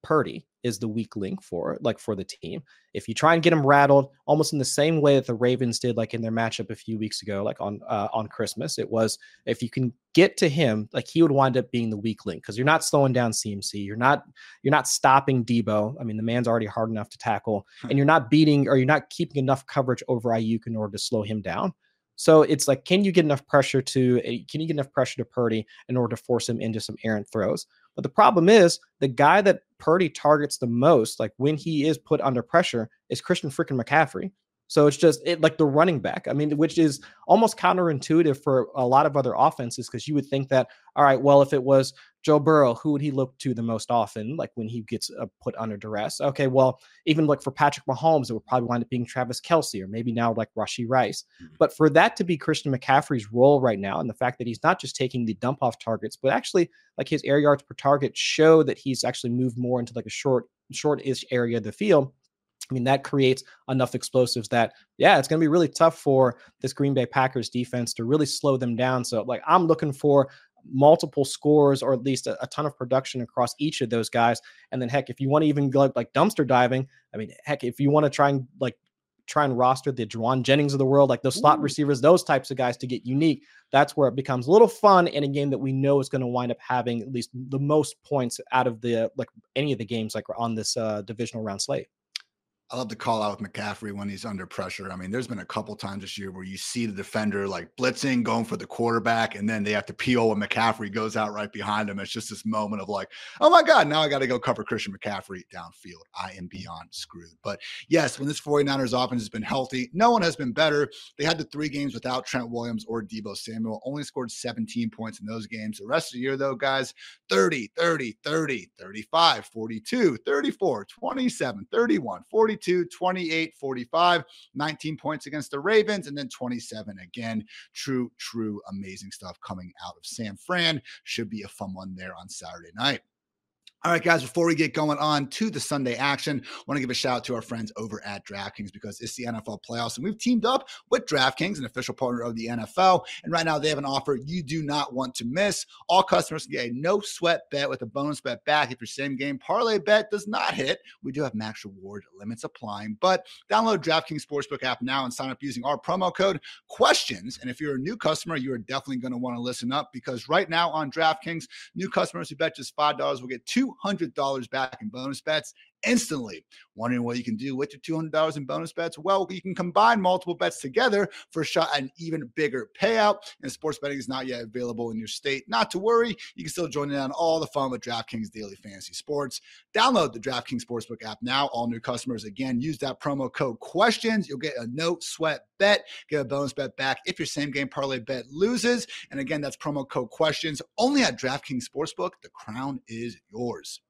Purdy is the weak link for like for the team. If you try and get him rattled, almost in the same way that the Ravens did, like in their matchup a few weeks ago, like on uh, on Christmas, it was if you can get to him, like he would wind up being the weak link because you're not slowing down CMC, you're not you're not stopping Deebo. I mean, the man's already hard enough to tackle, and you're not beating or you're not keeping enough coverage over Aiyuk in order to slow him down. So it's like, can you get enough pressure to eh, can you get enough pressure to Purdy in order to force him into some errant throws? But the problem is the guy that Purdy targets the most, like when he is put under pressure, is Christian freaking McCaffrey. So it's just it like the running back. I mean, which is almost counterintuitive for a lot of other offenses because you would think that, all right, well, if it was Joe Burrow, who would he look to the most often, like when he gets uh, put under duress? Okay, well, even like for Patrick Mahomes, it would probably wind up being Travis Kelce or maybe now like Rashee Rice. Mm-hmm. But for that to be Christian McCaffrey's role right now, and the fact that he's not just taking the dump off targets, but actually like his air yards per target show that he's actually moved more into like a short, short-ish area of the field I mean, that creates enough explosives that, yeah, it's going to be really tough for this Green Bay Packers defense to really slow them down. So, like, I'm looking for multiple scores or at least a, a, ton of production across each of those guys. And then, heck, if you want to even go like dumpster diving, I mean, heck, if you want to try and like try and roster the Jauan Jennings of the world, like those slot Ooh. receivers, those types of guys to get unique, that's where it becomes a little fun in a game that we know is going to wind up having at least the most points out of the like any of the games like on this uh, divisional round slate. I love to call out with McCaffrey when he's under pressure. I mean, there's been a couple times this year where you see the defender like blitzing, going for the quarterback, and then they have to peel when McCaffrey goes out right behind him. It's just this moment of like, oh my God, now I got to go cover Christian McCaffrey downfield. I am beyond screwed. But yes, when this 49ers offense has been healthy, no one has been better. They had the three games without Trent Williams or Deebo Samuel, only scored 17 points in those games. The rest of the year, though, guys, 30, 30, 30, 35, 42, 34, 27, 31, 42. 42, 28, 45, 19 points against the Ravens, and then 27 again. True, true, amazing stuff coming out of San Fran. Should be a fun one there on Saturday night. All right, guys, before we get going on to the Sunday action, I want to give a shout out to our friends over at DraftKings because it's the NFL playoffs and we've teamed up with DraftKings, an official partner of the NFL. And right now they have an offer you do not want to miss. All customers can get a no sweat bet with a bonus bet back if your same game parlay bet does not hit. We do have max reward limits applying, but download DraftKings Sportsbook app now and sign up using our promo code questions. And if you're a new customer, you are definitely going to want to listen up because right now on DraftKings, new customers who bet just $5 will get two $200 back in bonus bets instantly. Wondering what you can do with your $200 in bonus bets? Well, you can combine multiple bets together for a shot at an even bigger payout. And sports betting is not yet available in your state. Not to worry, you can still join in on all the fun with DraftKings Daily Fantasy Sports. Download the DraftKings Sportsbook app now. All new customers, again, use that promo code QUESTIONS. You'll get a no sweat bet, get a bonus bet back if your same game parlay bet loses. And again, that's promo code QUESTIONS only at DraftKings Sportsbook. The crown is yours.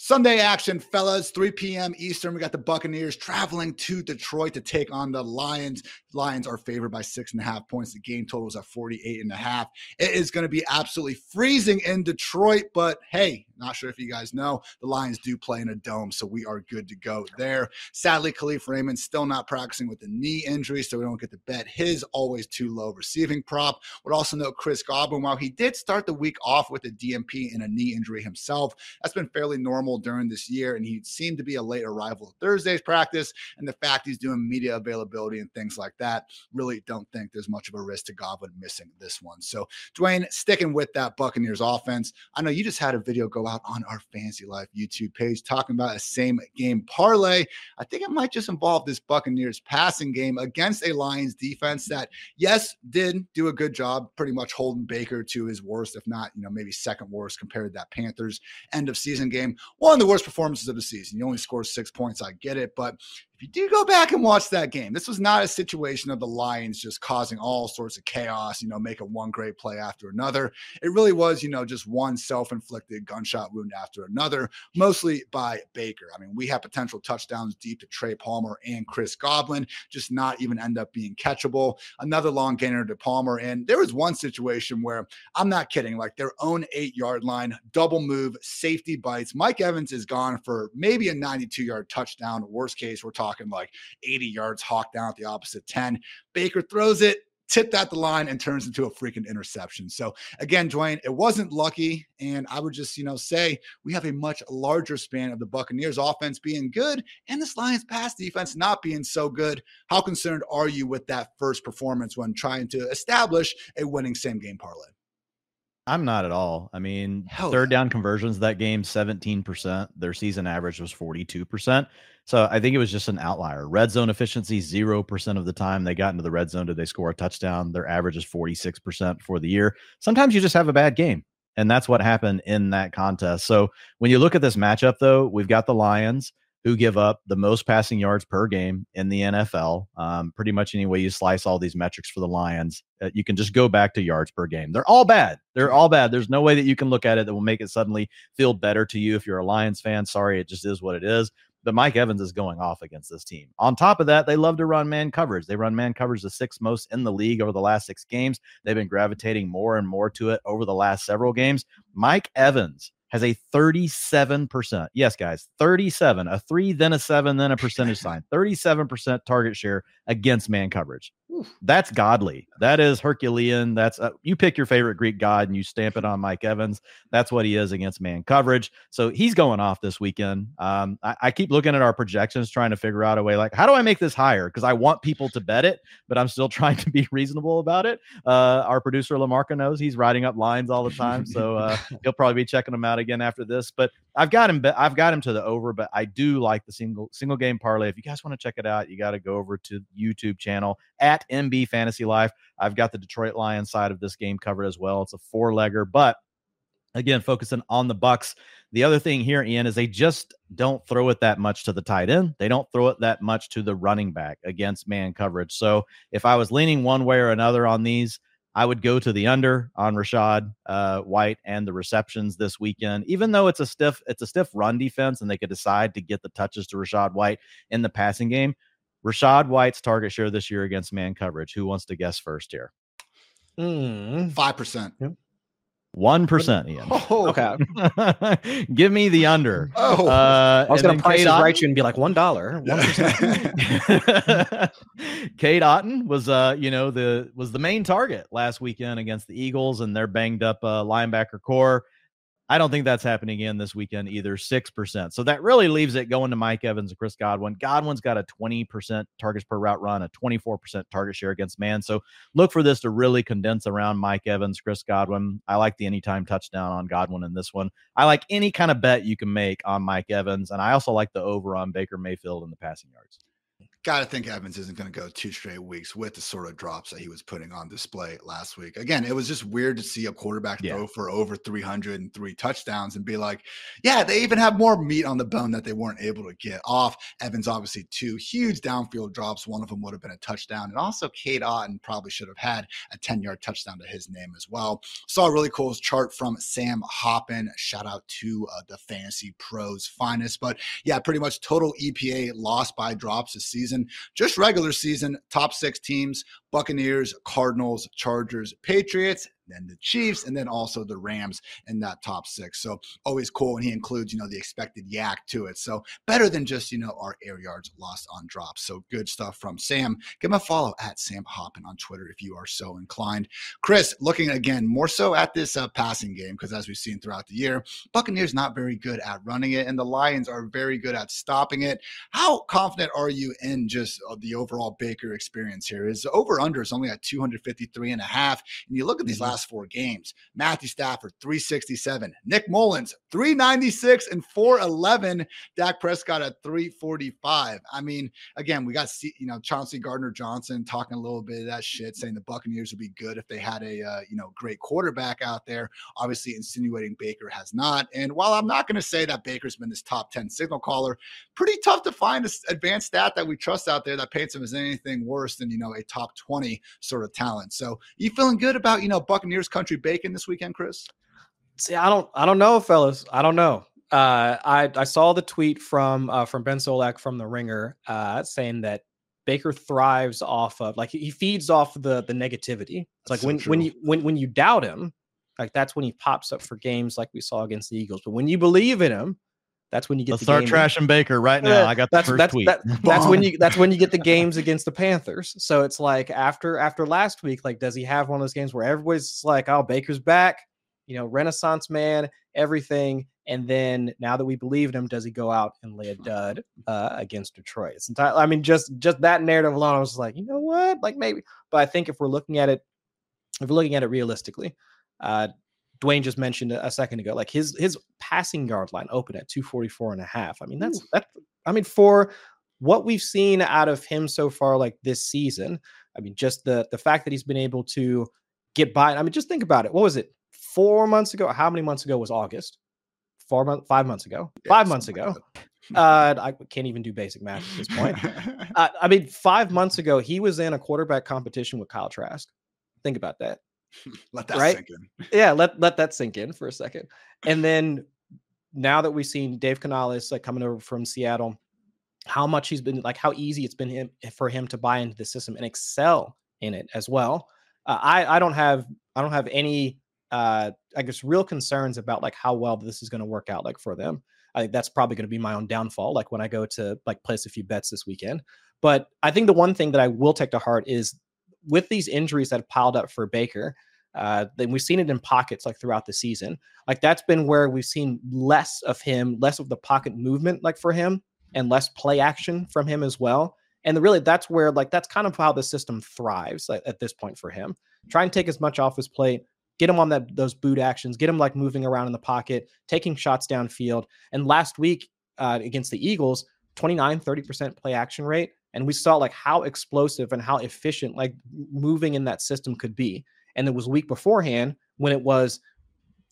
Sunday action, fellas, 3 p.m. Eastern. We got the Buccaneers traveling to Detroit to take on the Lions. Lions are favored by six and a half points. The game total is at 48 and a half. It is going to be absolutely freezing in Detroit, but hey, not sure if you guys know, the Lions do play in a dome, so we are good to go there. Sadly, Kalif Raymond still not practicing with the knee injury, so we don't get to bet his always too low receiving prop. Would also note Chris Godwin, while he did start the week off with a DNP and a knee injury himself, that's been fairly normal during this year, and he seemed to be a late arrival at Thursday's practice. And the fact he's doing media availability and things like that, really don't think there's much of a risk to Godwin missing this one. So, Dwain, sticking with that Buccaneers offense, I know you just had a video go out on our Fantasy Life YouTube page talking about a same game parlay. I think it might just involve this Buccaneers passing game against a Lions defense that, yes, did do a good job pretty much holding Baker to his worst, if not, you know, maybe second worst compared to that Panthers end of season game. One of the worst performances of the season. You only scored six points. I get it. But if you do go back and watch that game, this was not a situation of the Lions just causing all sorts of chaos, you know, making one great play after another. It really was, you know, just one self inflicted gunshot wound after another, mostly by Baker. I mean, we have potential touchdowns deep to Trey Palmer and Chris Godwin, just not even end up being catchable. Another long gainer to Palmer. And there was one situation where I'm not kidding, like their own eight yard line, double move, safety bites. Mike Evans is gone for maybe a 92 yard touchdown. Worst case, we're talking talking like 80 yards hawk down at the opposite 10. Baker throws it, tipped at the line and turns into a freaking interception. So again, Dwain, it wasn't lucky. And I would just, you know, say we have a much larger span of the Buccaneers offense being good and this Lions pass defense not being so good. How concerned are you with that first performance when trying to establish a winning same game parlay? I'm not at all. I mean, Hell third yeah. down conversions that game 17%. Their season average was 42%. So I think it was just an outlier. Red zone efficiency 0% of the time they got into the red zone did they score a touchdown. Their average is 46% for the year. Sometimes you just have a bad game. And that's what happened in that contest. So when you look at this matchup though, we've got the Lions who give up the most passing yards per game in the NFL. Um, pretty much any way you slice all these metrics for the Lions, uh, you can just go back to yards per game. They're all bad. They're all bad. There's no way that you can look at it that will make it suddenly feel better to you if you're a Lions fan. Sorry, it just is what it is. But Mike Evans is going off against this team. On top of that, they love to run man coverage. They run man coverage the sixth most in the league over the last six games. They've been gravitating more and more to it over the last several games. Mike Evans has a 37%. Yes, guys, 37, a three, then a seven, then a percentage [LAUGHS] sign, 37% target share against man coverage. That's godly. That is Herculean. That's uh, you pick your favorite Greek god and you stamp it on Mike Evans. That's what he is against man coverage. So he's going off this weekend. Um, I, I, keep looking at our projections, trying to figure out a way like how do I make this higher? Because I want people to bet it, but I'm still [LAUGHS] trying to be reasonable about it. Uh, our producer LaMarca knows he's writing up lines all the time, so uh, [LAUGHS] he'll probably be checking them out again after this. But I've got him. I've got him to the over, but I do like the single single game parlay. If you guys want to check it out, you got to go over to YouTube channel at MB Fantasy Life. I've got the Detroit Lions side of this game covered as well. It's a four legger, but again, focusing on the Bucks. The other thing here, Ian, is they just don't throw it that much to the tight end. They don't throw it that much to the running back against man coverage. So if I was leaning one way or another on these, I would go to the under on Rachaad uh, White and the receptions this weekend. Even though it's a stiff, it's a stiff run defense, and they could decide to get the touches to Rachaad White in the passing game. Rachaad White's target share this year against man coverage. Who wants to guess first here? Hmm. Five percent. One percent, Ian. Oh, okay. [LAUGHS] Give me the under. [LAUGHS] Oh, uh, I was going to price it right you and be like one dollar. [LAUGHS] One percent. Cade Otton was, uh, you know, the was the main target last weekend against the Eagles and their banged up uh, linebacker corps. I don't think that's happening again this weekend either. 6%. So that really leaves it going to Mike Evans and Chris Godwin. Godwin's got a 20% targets per route run, a 24% target share against man. So look for this to really condense around Mike Evans, Chris Godwin. I like the anytime touchdown on Godwin in this one. I like any kind of bet you can make on Mike Evans. And I also like the over on Baker Mayfield in the passing yards got to think Evans isn't going to go two straight weeks with the sort of drops that he was putting on display last week. Again, it was just weird to see a quarterback yeah. throw for over 303 touchdowns and be like, yeah, they even have more meat on the bone that they weren't able to get off. Evans, obviously, two huge downfield drops. One of them would have been a touchdown. And also, Cade Otton probably should have had a 10 yard touchdown to his name as well. Saw a really cool chart from Sam Hoppen. Shout out to uh, the fantasy pros finest. But yeah, pretty much total EPA lost by drops this season season, just regular season, top six teams Buccaneers, Cardinals, Chargers, Patriots, then the Chiefs, and then also the Rams in that top six. So always cool when he includes, you know, the expected YAC to it. So better than just, you know, our air yards lost on drops. So good stuff from Sam. Give him a follow at Sam Hoppen on Twitter if you are so inclined. Chris, looking again more so at this uh, passing game, because as we've seen throughout the year, Buccaneers not very good at running it, and the Lions are very good at stopping it. How confident are you in just uh, the overall Baker experience here? Is over under is only at 253 and a half. And you look at these mm-hmm. last four games Matthew Stafford, 367, Nick Mullens, 396 and 411, Dak Prescott at 345. I mean, again, we got, you know, Chauncey Gardner Johnson talking a little bit of that shit, saying the Buccaneers would be good if they had a, uh, you know, great quarterback out there. Obviously, insinuating Baker has not. And while I'm not going to say that Baker's been this top 10 signal caller, pretty tough to find an advanced stat that we trust out there that paints him as anything worse than, you know, a top 20 sort of talent. So you feeling good about, you know, Buccaneers country bacon this weekend, Chris? See, I don't I don't know, fellas. I don't know. Uh, I I saw the tweet from uh, from Ben Solak from the Ringer uh, saying that Baker thrives off of like he feeds off the the negativity. It's like so when true. when you when when you doubt him, like that's when he pops up for games like we saw against the Eagles. But when you believe in him, that's when you get. Let's start trashing Baker right now. I got that's, first that's, tweet. That, that's when you [LAUGHS] that's when you get the games against the Panthers. So it's like after after last week, like does he have one of those games where everybody's like, "Oh, Baker's back," you know, Renaissance man, everything, and then now that we believe in him, does he go out and lay a dud uh, against Detroit? It's entirely. I mean, just just that narrative alone, I was like, you know what, like maybe. But I think if we're looking at it, if we're looking at it realistically, uh, Dwain just mentioned a second ago, like his his passing yard line open at 244 and a half. I mean, that's that I mean, for what we've seen out of him so far, like this season, I mean, just the the fact that he's been able to get by. I mean, just think about it. What was it? Four months ago? How many months ago was August? Four months, five months ago, yeah, five months ago. Uh, I can't even do basic math at this point. [LAUGHS] uh, I mean, five months ago, he was in a quarterback competition with Kyle Trask. Think about that. [LAUGHS] let that right? sink in. yeah, let let that sink in for a second. And then now that we've seen Dave Canales like coming over from Seattle, how much he's been like how easy it's been him, for him to buy into the system and excel in it as well. Uh, I I don't have I don't have any uh I guess real concerns about like how well this is going to work out like for them. I think that's probably going to be my own downfall like when I go to like place a few bets this weekend. But I think the one thing that I will take to heart is with these injuries that have piled up for Baker, uh, then we've seen it in pockets like throughout the season. Like that's been where we've seen less of him, less of the pocket movement like for him, and less play action from him as well. And really, that's where like that's kind of how the system thrives at, at this point for him. Try and take as much off his plate, get him on that those boot actions, get him like moving around in the pocket, taking shots downfield. And last week uh, against the Eagles, 29, 30% play action rate. And we saw like how explosive and how efficient like moving in that system could be. And it was week beforehand when it was,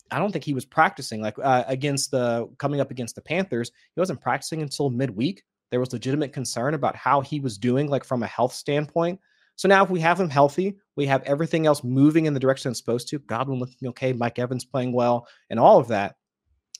I don't think he was practicing like uh, against the coming up against the Panthers. He wasn't practicing until midweek. There was legitimate concern about how he was doing, like from a health standpoint. So now, if we have him healthy, we have everything else moving in the direction it's supposed to. Godwin looking okay, Mike Evans playing well, and all of that.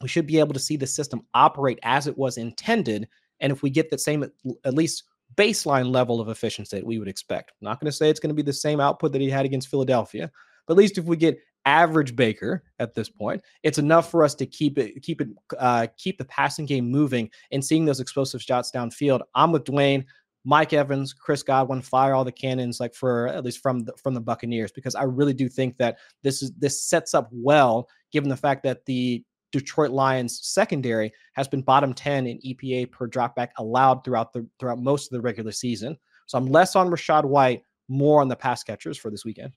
We should be able to see the system operate as it was intended. And if we get the same, at least baseline level of efficiency that we would expect. I'm not going to say it's going to be the same output that he had against Philadelphia, but at least if we get average Baker at this point, it's enough for us to keep it, keep it, uh, keep the passing game moving and seeing those explosive shots downfield. I'm with Dwain. Mike Evans, Chris Godwin, fire all the cannons like for at least from the, from the Buccaneers because I really do think that this is this sets up well given the fact that the Detroit Lions secondary has been bottom 10 in EPA per dropback allowed throughout the throughout most of the regular season. So I'm less on Rachaad White, more on the pass catchers for this weekend.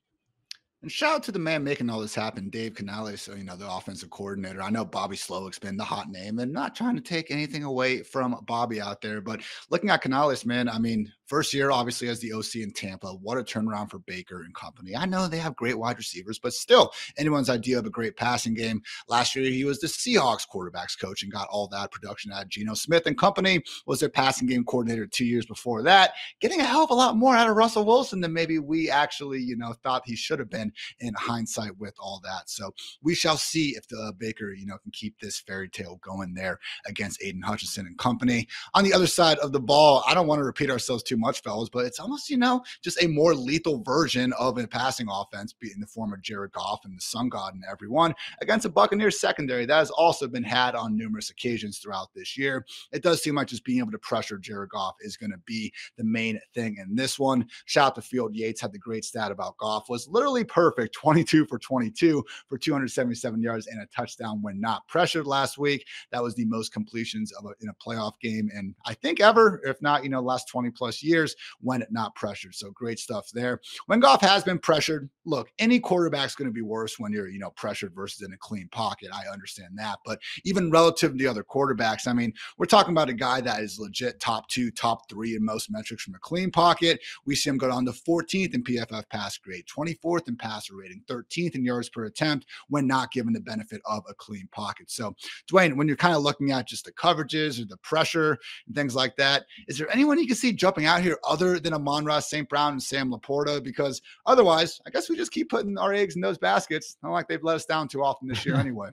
And shout out to the man making all this happen, Dave Canales, you know, the offensive coordinator. I know Bobby Slowik's been the hot name and not trying to take anything away from Bobby out there, but looking at Canales, man, I mean, first year, obviously, as the OC in Tampa, what a turnaround for Baker and company. I know they have great wide receivers, but still, anyone's idea of a great passing game. Last year, he was the Seahawks quarterbacks coach and got all that production out of Geno Smith and company, was their passing game coordinator two years before that, getting a hell of a lot more out of Russell Wilson than maybe we actually, you know, thought he should have been in hindsight with all that. So we shall see if the Baker, you know, can keep this fairy tale going there against Aidan Hutchinson and company. On the other side of the ball, I don't want to repeat ourselves too much, fellas, but it's almost, you know, just a more lethal version of a passing offense, in the form of Jared Goff and the Sun God and everyone against a Buccaneers secondary that has also been had on numerous occasions throughout this year. It does seem like just being able to pressure Jared Goff is going to be the main thing in this one. Shout out to Field Yates had the great stat about Goff was literally perfect 22 for 22 for 277 yards and a touchdown when not pressured last week. That was the most completions of a, in a playoff game, and I think ever, if not, you know, last 20 plus years when not pressured. So great stuff there. When Goff has been pressured, look, any quarterback's going to be worse when you're, you know, pressured versus in a clean pocket. I understand that, but even relative to the other quarterbacks, I mean, we're talking about a guy that is legit top two, top three in most metrics from a clean pocket. We see him go down to 14th in PFF pass grade, 24th in passer rating, 13th in yards per attempt when not given the benefit of a clean pocket. So, Dwain, when you're kind of looking at just the coverages or the pressure and things like that, is there anyone you can see jumping out here other than Amon-Ra St. Brown and Sam LaPorta? Because otherwise, I guess we just keep putting our eggs in those baskets. Not like they've let us down too often this year [LAUGHS] anyway.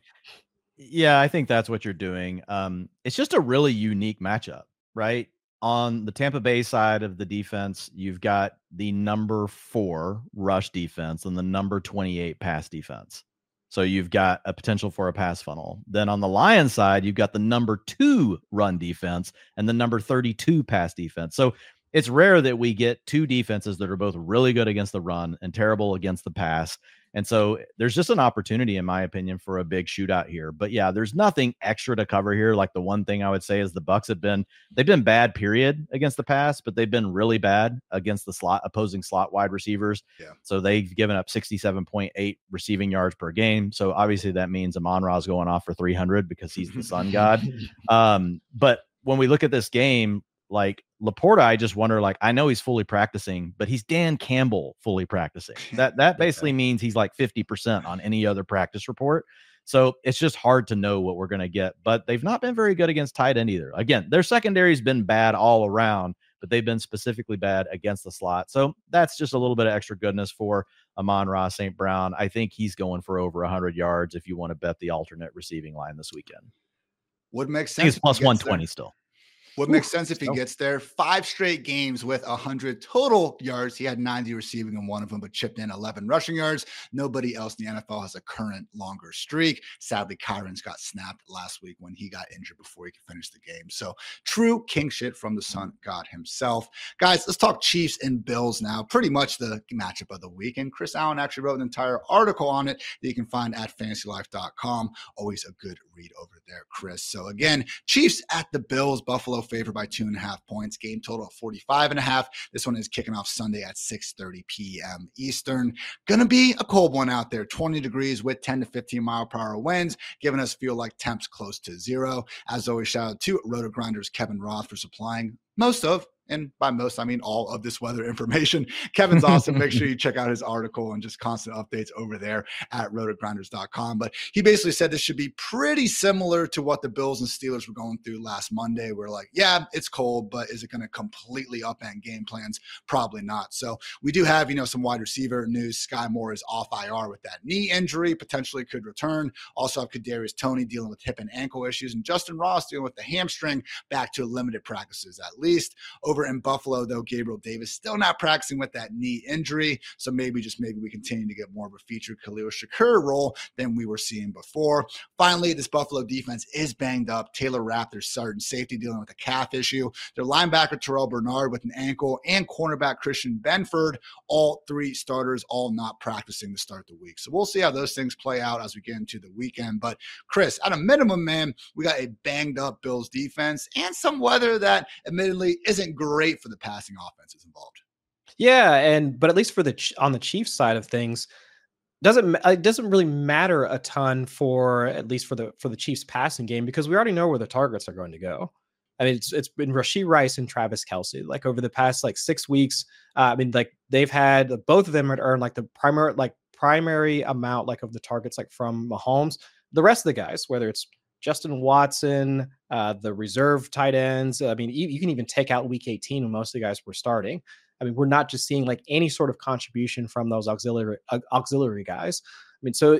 Yeah, I think that's what you're doing. Um, it's just a really unique matchup, right? On the Tampa Bay side of the defense, you've got the number four rush defense and the number 28 pass defense. So you've got a potential for a pass funnel. Then on the Lions side, you've got the number two run defense and the number 32 pass defense. So it's rare that we get two defenses that are both really good against the run and terrible against the pass. And so there's just an opportunity, in my opinion, for a big shootout here. But yeah, there's nothing extra to cover here. Like the one thing I would say is the Bucks have been they've been bad, period, against the pass, but they've been really bad against the slot opposing slot wide receivers. Yeah. So they've given up 67.8 receiving yards per game. So obviously that means Amon Ra's going off for 300 because he's the sun god. [LAUGHS] Um, but when we look at this game, like LaPorta, I just wonder, like, I know he's fully practicing, but he's Dan Campbell fully practicing. [LAUGHS] That that basically means he's like 50% on any other practice report. So it's just hard to know what we're gonna get. But they've not been very good against tight end either. Again, their secondary's been bad all around, but they've been specifically bad against the slot. So that's just a little bit of extra goodness for Amon-Ra St. Brown. I think he's going for over 100 yards if you want to bet the alternate receiving line this weekend. Would make sense. He's plus 120 there. still. What makes sense if he gets there? Five straight games with 100 total yards. He had 90 receiving in one of them, but chipped in 11 rushing yards. Nobody else in the NFL has a current longer streak. Sadly, Kyren's got snapped last week when he got injured before he could finish the game. So true king shit from the Sun God himself. Guys, let's talk Chiefs and Bills now. Pretty much the matchup of the week. And Chris Allen actually wrote an entire article on it that you can find at fantasylife.com. Always a good read over there, Chris. So again, Chiefs at the Bills, Buffalo favored by two and a half points. Game total of 45 and a half. This one is kicking off Sunday at 6:30 p.m. Eastern. Gonna be a cold one out there. 20 degrees with 10 to 15 mile per hour winds, giving us feel like temps close to zero. As always, shout out to Roto Grinders Kevin Roth for supplying most of and by most, I mean all of this weather information. [LAUGHS] Kevin's awesome. Make sure [LAUGHS] you check out his article and just constant updates over there at rotogrinders.com. But he basically said this should be pretty similar to what the Bills and Steelers were going through last Monday. We're like, yeah, it's cold, but is it going to completely upend game plans? Probably not. So we do have, you know, some wide receiver news. Skyy Moore is off IR with that knee injury, potentially could return. Also have Kadarius Toney dealing with hip and ankle issues, and Justin Ross dealing with the hamstring back to limited practices at least. Over Over in Buffalo, though, Gabriel Davis still not practicing with that knee injury. So maybe, just maybe, we continue to get more of a featured Khalil Shakir role than we were seeing before. Finally, this Buffalo defense is banged up. Taylor Rapp, their certain safety, dealing with a calf issue. Their linebacker, Terrel Bernard, with an ankle, and cornerback Christian Benford, all three starters, all not practicing to start the week. So we'll see how those things play out as we get into the weekend. But Chris, at a minimum, man, we got a banged up Bills defense and some weather that admittedly isn't great for the passing offenses involved. Yeah, and but at least for the on the Chiefs side of things, doesn't it doesn't really matter a ton for at least for the for the Chiefs passing game because we already know where the targets are going to go. I mean, it's it's been Rashee Rice and Travis Kelce. Like over the past like six weeks, uh, I mean, like they've had both of them had earned like the primary like primary amount like of the targets like from Mahomes. The rest of the guys, whether it's Justin Watson, uh, the reserve tight ends. I mean, you, you, can even take out Week 18 when most of the guys were starting. I mean, we're not just seeing like any sort of contribution from those auxiliary uh, auxiliary guys. I mean, so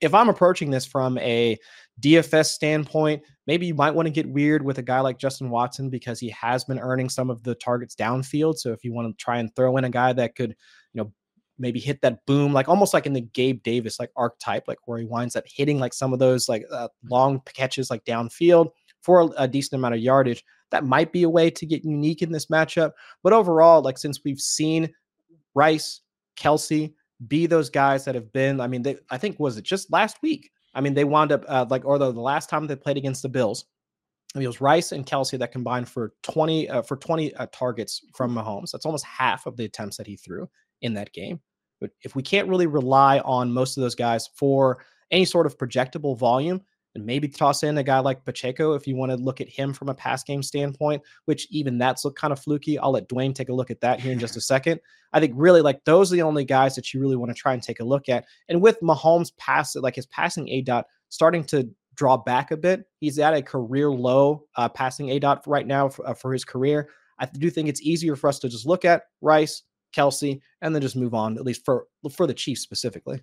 if I'm approaching this from a DFS standpoint, maybe you might want to get weird with a guy like Justin Watson because he has been earning some of the targets downfield. So if you want to try and throw in a guy that could, you know, maybe hit that boom, like almost like in the Gabe Davis like archetype, like where he winds up hitting like some of those like uh, long catches like downfield for a, a decent amount of yardage. That might be a way to get unique in this matchup. But overall, like since we've seen Rice, Kelce be those guys that have been, I mean, they, I think was it just last week? I mean, they wound up uh, like, or the, the last time they played against the Bills, I mean, it was Rice and Kelce that combined for 20 uh, for 20 uh, targets from Mahomes. That's almost half of the attempts that he threw in that game. But if we can't really rely on most of those guys for any sort of projectable volume, and maybe toss in a guy like Pacheco if you want to look at him from a pass game standpoint, which even that's look kind of fluky. I'll let Dwain take a look at that here in just a second. I think really like those are the only guys that you really want to try and take a look at. And with Mahomes' pass, like his passing aDOT starting to draw back a bit, he's at a career low uh, passing aDOT right now for, uh, for his career. I do think it's easier for us to just look at Rice, Kelce, and then just move on, at least for for the Chiefs specifically.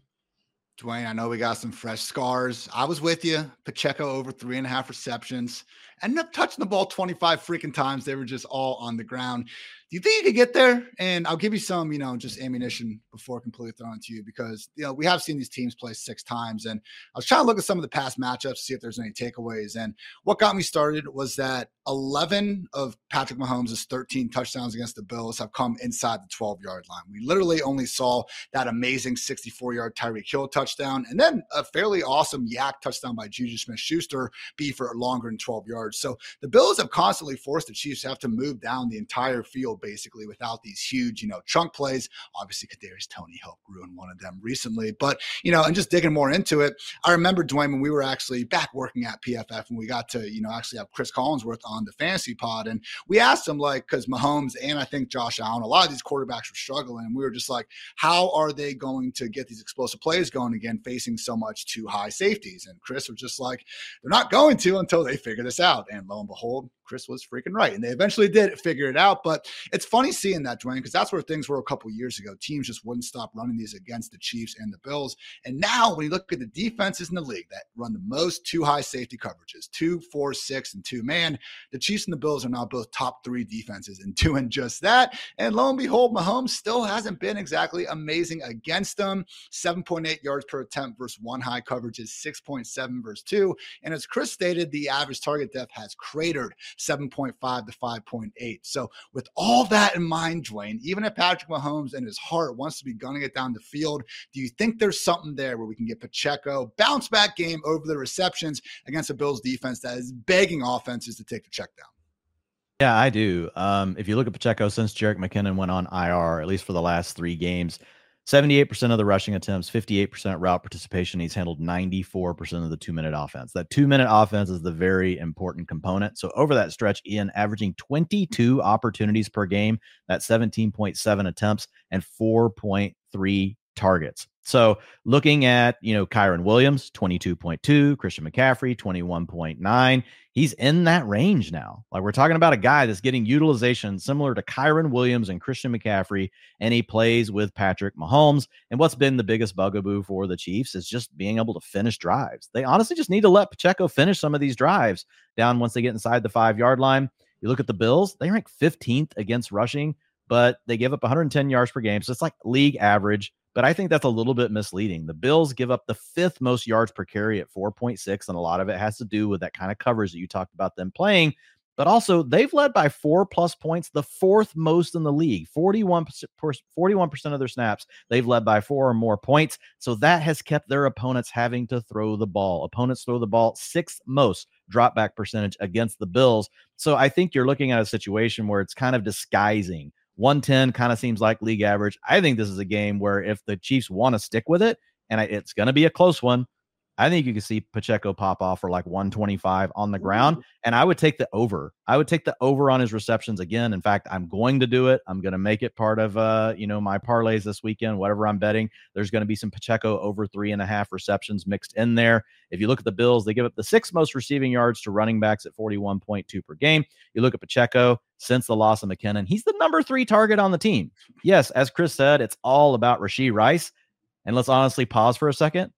Dwain, I know we got some fresh scars. I was with you. Pacheco over three and a half receptions. Ended up touching the ball 25 freaking times. They were just all on the ground. Do you think you could get there? And I'll give you some, you know, just ammunition before completely throwing it to you because, you know, we have seen these teams play six times. And I was trying to look at some of the past matchups, see if there's any takeaways. And what got me started was that 11 of Patrick Mahomes' 13 touchdowns against the Bills have come inside the 12 yard line. We literally only saw that amazing 64 yard Tyreek Hill touchdown and then a fairly awesome YAC touchdown by Juju Smith Schuster be for longer than 12 yards. So the Bills have constantly forced the Chiefs to have to move down the entire field basically without these huge, you know, chunk plays. Obviously, Kadarius Toney helped ruin one of them recently, but you know, and just digging more into it, I remember Dwain when we were actually back working at PFF and we got to, you know, actually have Cris Collinsworth on the fantasy pod, and we asked him like, because Mahomes and I think Josh Allen, a lot of these quarterbacks were struggling, and we were just like, how are they going to get these explosive plays going again, facing so much two high safeties? And Chris was just like, they're not going to until they figure this out. And lo and behold, Chris was freaking right. And they eventually did figure it out. But it's funny seeing that, Dwain, because that's where things were a couple years ago. Teams just wouldn't stop running these against the Chiefs and the Bills. And now, when you look at the defenses in the league that run the most two high safety coverages, two, four, six, and two man, the Chiefs and the Bills are now both top three defenses in [LAUGHS] doing just that. And lo and behold, Mahomes still hasn't been exactly amazing against them. 7.8 yards per attempt versus one high coverage is 6.7 versus two. And as Chris stated, the average target depth has cratered 7.5 to 5.8. So, with all that in mind, Dwain, even if Patrick Mahomes and his heart wants to be gunning it down the field, do you think there's something there where we can get Pacheco bounce back game over the receptions against a Bills defense that is begging offenses to take the check down? Yeah, I do. Um, if you look at Pacheco since Jerick McKinnon went on IR, at least for the last three games, 78% of the rushing attempts, 58% route participation. He's handled 94% of the two minute offense. That two minute offense is the very important component. So, over that stretch, Ian averaging 22 opportunities per game, that 17.7 attempts, and 4.3 targets. So looking at, you know, Kyren Williams, 22.2, Christian McCaffrey, 21.9. He's in that range now. Like we're talking about a guy that's getting utilization similar to Kyren Williams and Christian McCaffrey, and he plays with Patrick Mahomes. And what's been the biggest bugaboo for the Chiefs is just being able to finish drives. They honestly just need to let Pacheco finish some of these drives down once they get inside the five yard line You look at the Bills, they rank 15th against rushing, but they give up 110 yards per game. So it's like league average. But I think that's a little bit misleading. The Bills give up the fifth most yards per carry at 4.6, and a lot of it has to do with that kind of coverage that you talked about them playing. But also, they've led by four plus points, the fourth most in the league. 41%, 41% of their snaps, they've led by four or more points. So that has kept their opponents having to throw the ball. Opponents throw the ball sixth most drop back percentage against the Bills. So I think you're looking at a situation where it's kind of disguising 110 kind of seems like league average. I think this is a game where if the Chiefs want to stick with it, and it's going to be a close one, I think you can see Pacheco pop off for like 125 on the ground. And I would take the over. I would take the over on his receptions again. In fact, I'm going to do it. I'm going to make it part of uh, you know, my parlays this weekend, whatever I'm betting. There's going to be some Pacheco over three and a half receptions mixed in there. If you look at the Bills, they give up the sixth most receiving yards to running backs at 41.2 per game. You look at Pacheco since the loss of McKinnon, he's the number three target on the team. Yes, as Chris said, it's all about Rashee Rice. And let's honestly pause for a second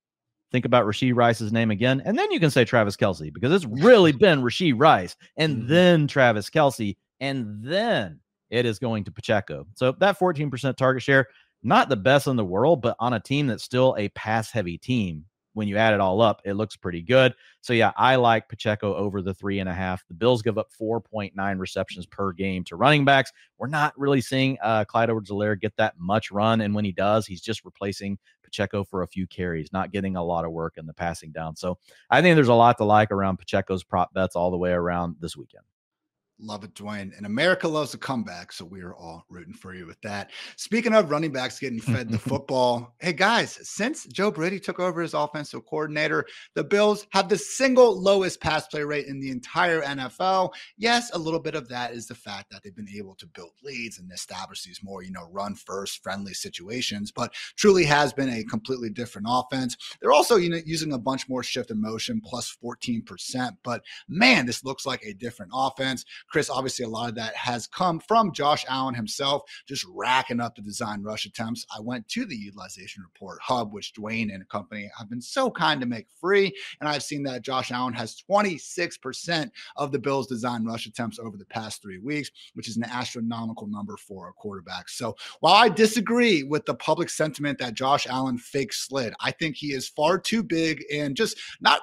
think about Rashee Rice's name again, and then you can say Travis Kelce because it's really [LAUGHS] been Rashee Rice and mm-hmm. then Travis Kelce, and then it is going to Pacheco. So that 14% target share, not the best in the world, but on a team that's still a pass heavy team, when you add it all up, it looks pretty good. So yeah, I like Pacheco over the three and a half. The Bills give up 4.9 receptions per game to running backs. We're not really seeing uh, Clyde Edwards-Helaire get that much run, and when he does, he's just replacing Pacheco for a few carries, not getting a lot of work in the passing down. So I think there's a lot to like around Pacheco's prop bets all the way around this weekend. Love it, Dwain. And America loves a comeback. So we are all rooting for you with that. Speaking of running backs getting fed the [LAUGHS] football, hey guys, since Joe Brady took over as offensive coordinator, the Bills have the single lowest pass play rate in the entire NFL. Yes, a little bit of that is the fact that they've been able to build leads and establish these more, you know, run first friendly situations, but truly has been a completely different offense. They're also, you know, using a bunch more shift and motion plus 14%. But man, this looks like a different offense. Chris, obviously, a lot of that has come from Josh Allen himself, just racking up the design rush attempts. I went to the utilization report hub, which Dwain and company have been so kind to make free. And I've seen that Josh Allen has 26% of the Bills' design rush attempts over the past three weeks, which is an astronomical number for a quarterback. So while I disagree with the public sentiment that Josh Allen fake slid, I think he is far too big and just not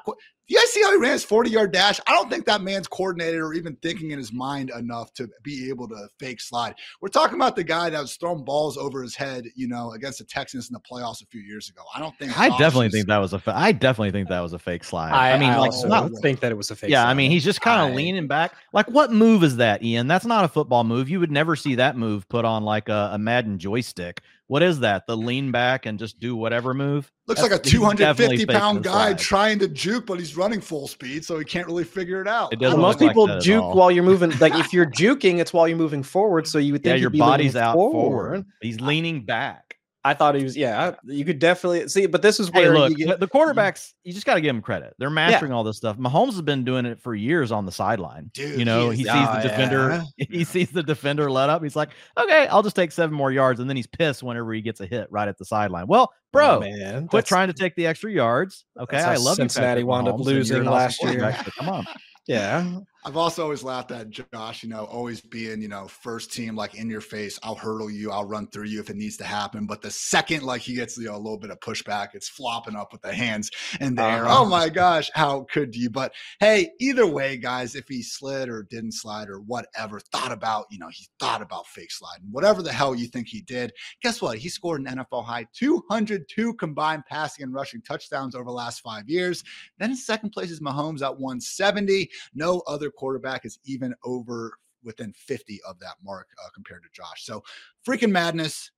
you guys see how he ran his 40 yard dash? I don't think that man's coordinated or even thinking in his mind enough to be able to fake slide. We're talking about the guy that was throwing balls over his head, you know, against the Texans in the playoffs a few years ago. I don't think. I definitely think that was a. Fa- I definitely think that was a fake slide. I, I mean, I like, not think that it was a fake. Yeah, slide. I mean, he's just kind of leaning back. Like, what move is that, Ian? That's not a football move. You would never see that move put on like a, a Madden joystick what is that? The lean back and just do whatever move? Looks That's, like a 250 pound guy trying to juke, but he's running full speed, so he can't really figure it out. It doesn't most people like juke while you're moving. Like if you're [LAUGHS] juking, it's while you're moving forward. So you would think yeah, your body's out forward. forward. He's leaning back. I thought he was, yeah, you could definitely see, but this is where hey, look, get, the quarterbacks, you just got to give them credit. They're mastering yeah. all this stuff. Mahomes has been doing it for years on the sideline. Dude, you know, he, sees oh, the ah, defender, yeah. [LAUGHS] he sees the defender let up. He's like, okay, I'll just take seven more yards. And then he's pissed whenever he gets a hit right at the sideline. Well, bro, oh, man, quit trying to take the extra yards. Okay. I love Cincinnati wound up losing last year. Come on. [LAUGHS] Yeah. I've also always laughed at Josh, you know, always being, you know, first team, like in your face, I'll hurdle you, I'll run through you if it needs to happen. But the second, like he gets, you know, a little bit of pushback, it's flopping up with the hands in the air. Uh-huh. Oh my gosh, how could you? But hey, either way, guys, if he slid or didn't slide or whatever, thought about, you know, he thought about fake sliding, whatever the hell you think he did. Guess what? He scored an NFL high 202 combined passing and rushing touchdowns over the last five years. Then in second place is Mahomes at 170. No other quarterback is even over within 50 of that mark uh, compared to Josh. So freaking madness.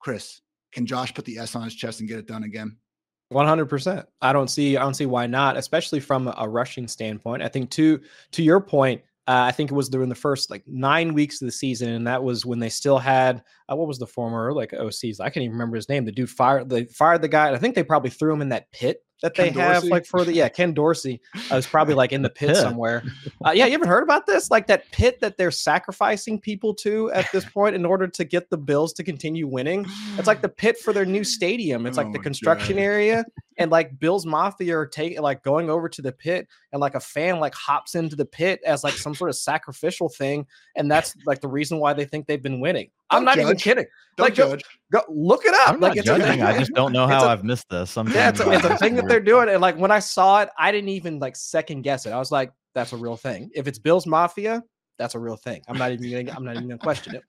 Chris, can Josh put the S on his chest and get it done again? 100%. I don't see I don't see why not, especially from a rushing standpoint. I think to to your point, uh, I think it was during the first like nine weeks of the season, and that was when they still had uh, what was the former like OCs? I can't even remember his name. The dude fired they fired the guy. I think they probably threw him in that pit that they Ken have Dorsey? like for the yeah Ken Dorsey I was probably like in the pit somewhere. Uh, yeah, you haven't heard about this? Like that pit that they're sacrificing people to at this [LAUGHS] point in order to get the Bills to continue winning. It's like the pit for their new stadium. It's like the Oh, construction God. area, [LAUGHS] and like Bills Mafia are taking like going over to the pit, and like a fan like hops into the pit as like some sort of sacrificial thing, and that's like the reason why they think they've been winning. I'm Don't not even kidding. Don't like, judge. Go look it up. I'm like not it's judging. I just don't know it's how a- I've missed this. Sometimes yeah, it's a, it's a thing that they're doing. And like when I saw it, I didn't even like second guess it. I was like, that's a real thing. If it's Bill's Mafia, that's a real thing. I'm not even gonna, I'm not even gonna question it.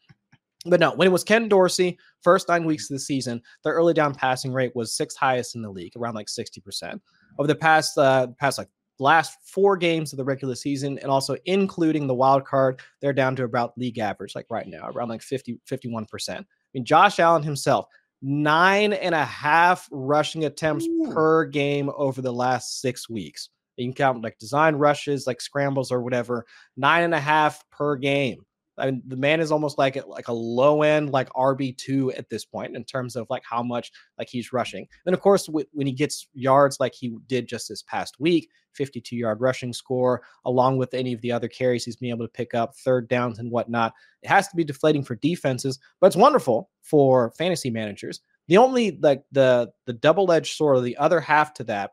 But no, when it was Ken Dorsey, first nine weeks of the season, their early down passing rate was sixth highest in the league, around like 60%. Over the past uh past like last four games of the regular season and also including the wild card, they're down to about league average, like right now, around like 50, 51%. I mean, Josh Allen himself, nine and a half rushing attempts Ooh. per game over the last six weeks. You can count like design rushes, like scrambles or whatever, nine and a half per game. I mean, the man is almost like a, like a low end like RB two at this point in terms of like how much like he's rushing. And of course wh- when he gets yards like he did just this past week, 52 yard rushing score, along with any of the other carries he's been able to pick up, third downs and whatnot. It has to be deflating for defenses, but it's wonderful for fantasy managers. The only like the the double edged sword, or the other half to that,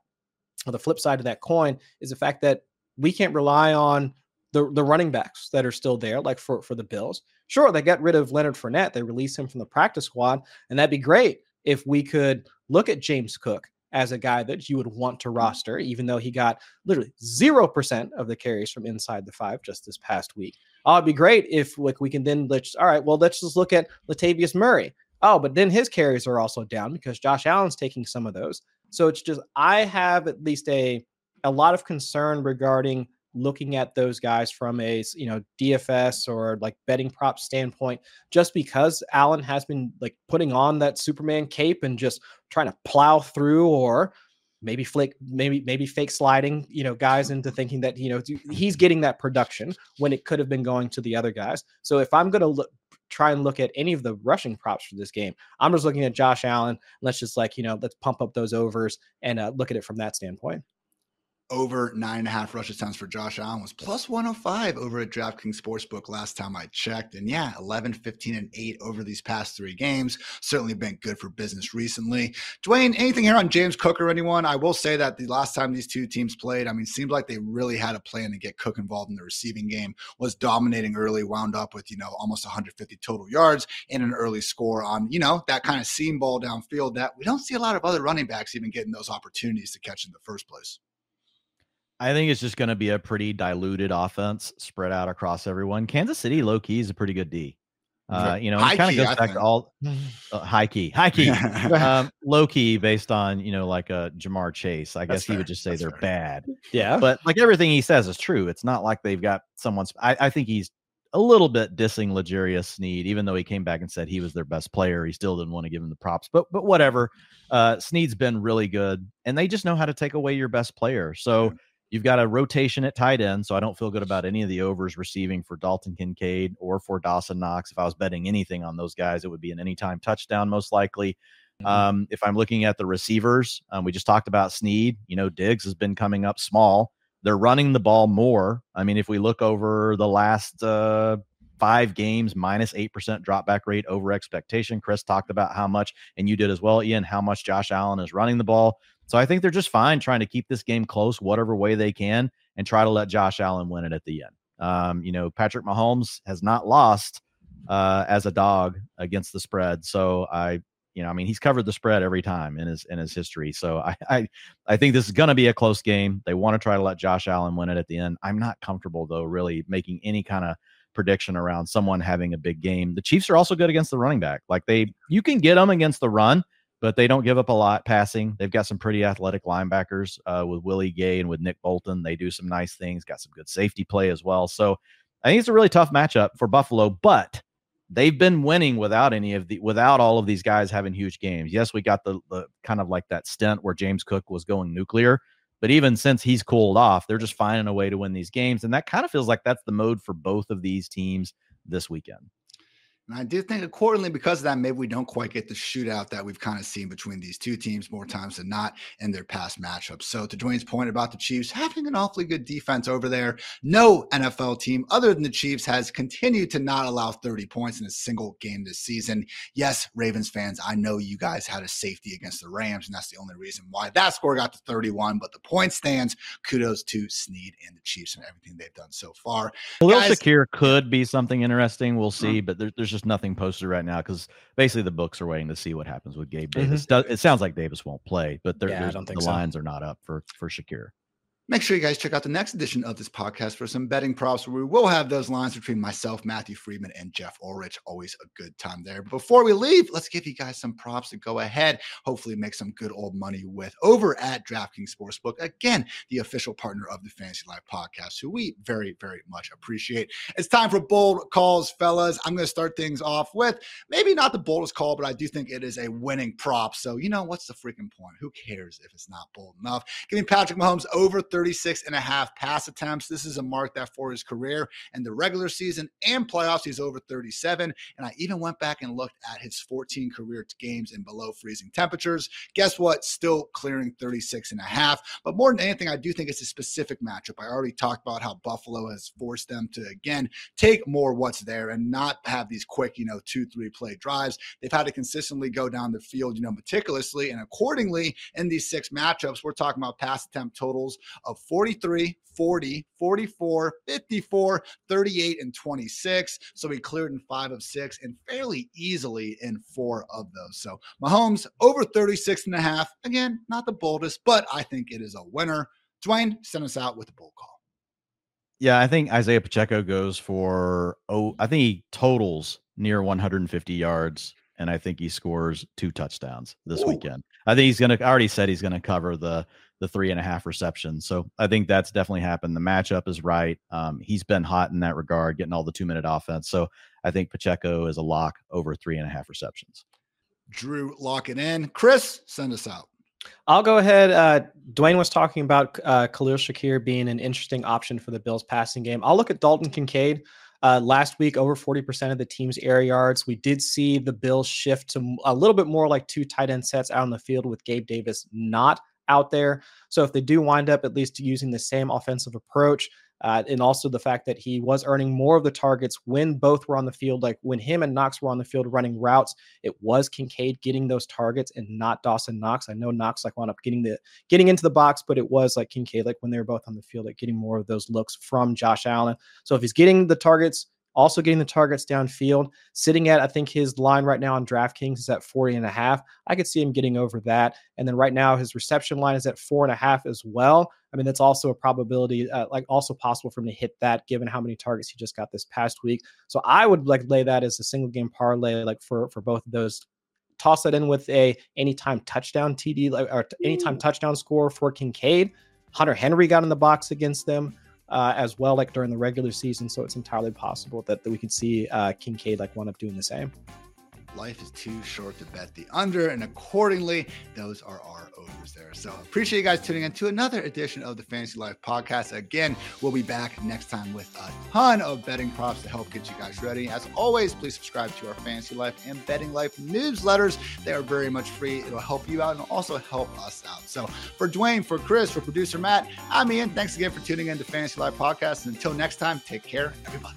or the flip side of that coin, is the fact that we can't rely on the the running backs that are still there, like for for the Bills. Sure, they got rid of Leonard Fournette, they released him from the practice squad, and that'd be great if we could look at James Cook as a guy that you would want to mm-hmm. roster, even though he got literally zero percent of the carries from inside the five just this past week. Oh, it'd be great if like we can then let's all right, well, let's just look at Latavius Murray. Oh, but then his carries are also down because Josh Allen's taking some of those. So it's just I have at least a a lot of concern regarding looking at those guys from a you know DFS or like betting prop standpoint, just because Allen has been like putting on that Superman cape and just trying to plow through or maybe flake maybe maybe fake sliding you know guys into thinking that you know he's getting that production when it could have been going to the other guys. So if i'm going to look try and look at any of the rushing props for this game i'm just looking at josh allen. Let's just like you know let's pump up those overs and uh, look at it from that standpoint over nine and a half rush attempts for Josh Allen was plus 105 over at DraftKings Sportsbook last time I checked. And yeah, 11, 15, and 8 over these past three games. Certainly been good for business recently. Dwain, anything here on James Cook or anyone? I will say that the last time these two teams played, I mean, seemed like they really had a plan to get Cook involved in the receiving game, was dominating early, wound up with, you know, almost 150 total yards and an early score on, you know, that kind of seam ball downfield that we don't see a lot of other running backs even getting those opportunities to catch in the first place. I think it's just going to be a pretty diluted offense spread out across everyone. Kansas City, low key, is a pretty good D. Uh, you know, High it kind key, of goes I back think. to all uh, high key, high key, [LAUGHS] um, low key based on you know like a Ja'Marr Chase. I That's guess he would just say That's they're fair. bad, yeah but like everything he says is true. It's not like they've got someone's. I, I think he's a little bit dissing L'Jarius Sneed, even though he came back and said he was their best player. He still didn't want to give him the props, but but whatever. Uh, Sneed's been really good, and they just know how to take away your best player. So. You've got a rotation at tight end, so I don't feel good about any of the overs receiving for Dalton Kincaid or for Dawson Knox. If I was betting anything on those guys, it would be an anytime touchdown, most likely. Mhm. Um, if I'm looking at the receivers, um, we just talked about Sneed. You know, Diggs has been coming up small. They're running the ball more. I mean, if we look over the last uh, five games, minus 8% dropback rate over expectation. Chris talked about how much, and you did as well, Ian, how much Josh Allen is running the ball. So I think they're just fine trying to keep this game close, whatever way they can, and try to let Josh Allen win it at the end. Um, you know, Patrick Mahomes has not lost uh, as a dog against the spread. So I, you know, I mean, he's covered the spread every time in his in his history. So [LAUGHS] I I, I think this is going to be a close game. They want to try to let Josh Allen win it at the end. I'm not comfortable though, really making any kind of prediction around someone having a big game. The Chiefs are also good against the running back. Like they, you can get them against the run, but they don't give up a lot passing. They've got some pretty athletic linebackers uh, with Willie Gay and with Nick Bolton. They do some nice things. Got some good safety play as well. So I think it's a really tough matchup for Buffalo, but they've been winning without any of the without all of these guys having huge games. Yes, we got the, the kind of like that stint where James Cook was going nuclear, but even since he's cooled off, they're just finding a way to win these games, and that kind of feels like that's the mode for both of these teams this weekend. And I do think accordingly, because of that, maybe we don't quite get the shootout that we've kind of seen between these two teams more times than not in their past matchups. So to Dwain's point about the Chiefs having an awfully good defense over there, no NFL team other than the Chiefs has continued to not allow 30 points in a single game this season. Yes, Ravens fans, I know you guys had a safety against the Rams, and that's the only reason why that score got to 31. But the point stands. Kudos to Sneed and the Chiefs and everything they've done so far. Khalil Shakir could be something interesting. We'll see, mm-hmm. but there, there's just nothing posted right now because basically the books are waiting to see what happens with Gabe Davis. Mm-hmm. It sounds like Davis won't play, but yeah, the so. lines are not up for for Shakir. Make sure you guys check out the next edition of this podcast for some betting props where we will have those lines between myself, Matthew Freedman, and Geoff Ulrich. Always a good time there. Before we leave, let's give you guys some props to go ahead, hopefully make some good old money with over at DraftKings Sportsbook. Again, the official partner of the Fantasy Life podcast, who we very, very much appreciate. It's time for bold calls, fellas. I'm going to start things off with maybe not the boldest call, but I do think it is a winning prop. So, you know, what's the freaking point? Who cares if it's not bold enough? Give me Patrick Mahomes over 36 and a half pass attempts. This is a mark that for his career and the regular season and playoffs, he's over 37. And I even went back and looked at his 14 career games in below freezing temperatures. Guess what? Still clearing 36 and a half. But more than anything, I do think it's a specific matchup. I already talked about how Buffalo has forced them to, again, take more what's there and not have these quick, you know, two, three play drives. They've had to consistently go down the field, you know, meticulously. And accordingly, in these six matchups, we're talking about pass attempt totals of 40. 43, 40, 44, 54, 38, and 26. So he cleared in five of six and fairly easily in four of those. So Mahomes over 36 and a half. Again, not the boldest, but I think it is a winner. Dwain, send us out with a bull call. Yeah, I think Isaiah Pacheco goes for oh, I think he totals near 150 yards, and I think he scores two touchdowns this Ooh. weekend. I think he's gonna. I already said he's gonna cover the the three and a half receptions. So I think that's definitely happened. The matchup is right. Um, he's been hot in that regard, getting all the two minute offense. So I think Pacheco is a lock over three and a half receptions. Drew, lock it in. Chris, send us out. I'll go ahead. Uh, Dwain was talking about uh, Khalil Shakir being an interesting option for the Bills passing game. I'll look at Dalton Kincaid. Uh, last week, over 40% of the team's air yards. We did see the Bills shift to a little bit more like two tight end sets out on the field with Gabe Davis not out there. So if they do wind up at least using the same offensive approach, uh, and also the fact that he was earning more of the targets when both were on the field, like when him and Knox were on the field running routes, it was Kincaid getting those targets and not Dawson Knox. I know Knox like wound up getting the getting into the box, but it was like Kincaid, like when they were both on the field, like getting more of those looks from Josh Allen. So if he's getting the targets, also getting the targets downfield, sitting at, I think his line right now on DraftKings is at 40 and a half. I could see him getting over that. And then right now, his reception line is at four and a half as well. I mean, that's also a probability, uh, like also possible for him to hit that given how many targets he just got this past week. So I would like lay that as a single game parlay, like for, for both of those toss that in with a anytime touchdown TD or anytime touchdown score for Kincaid. Hunter Henry got in the box against them uh, as well, like during the regular season. So it's entirely possible that, that we could see uh, Kincaid like wind up doing the same. Life is too short to bet the under, and accordingly, those are our overs there. So appreciate you guys tuning in to another edition of the Fantasy Life podcast. Again, we'll be back next time with a ton of betting props to help get you guys ready. As always, please subscribe to our Fantasy Life and Betting Life newsletters. They are very much free. It'll help you out and also help us out. So for Dwain, for Chris, for producer Matt, I'm Ian. Thanks again for tuning in to Fantasy Life podcast. And until next time, take care, everybody.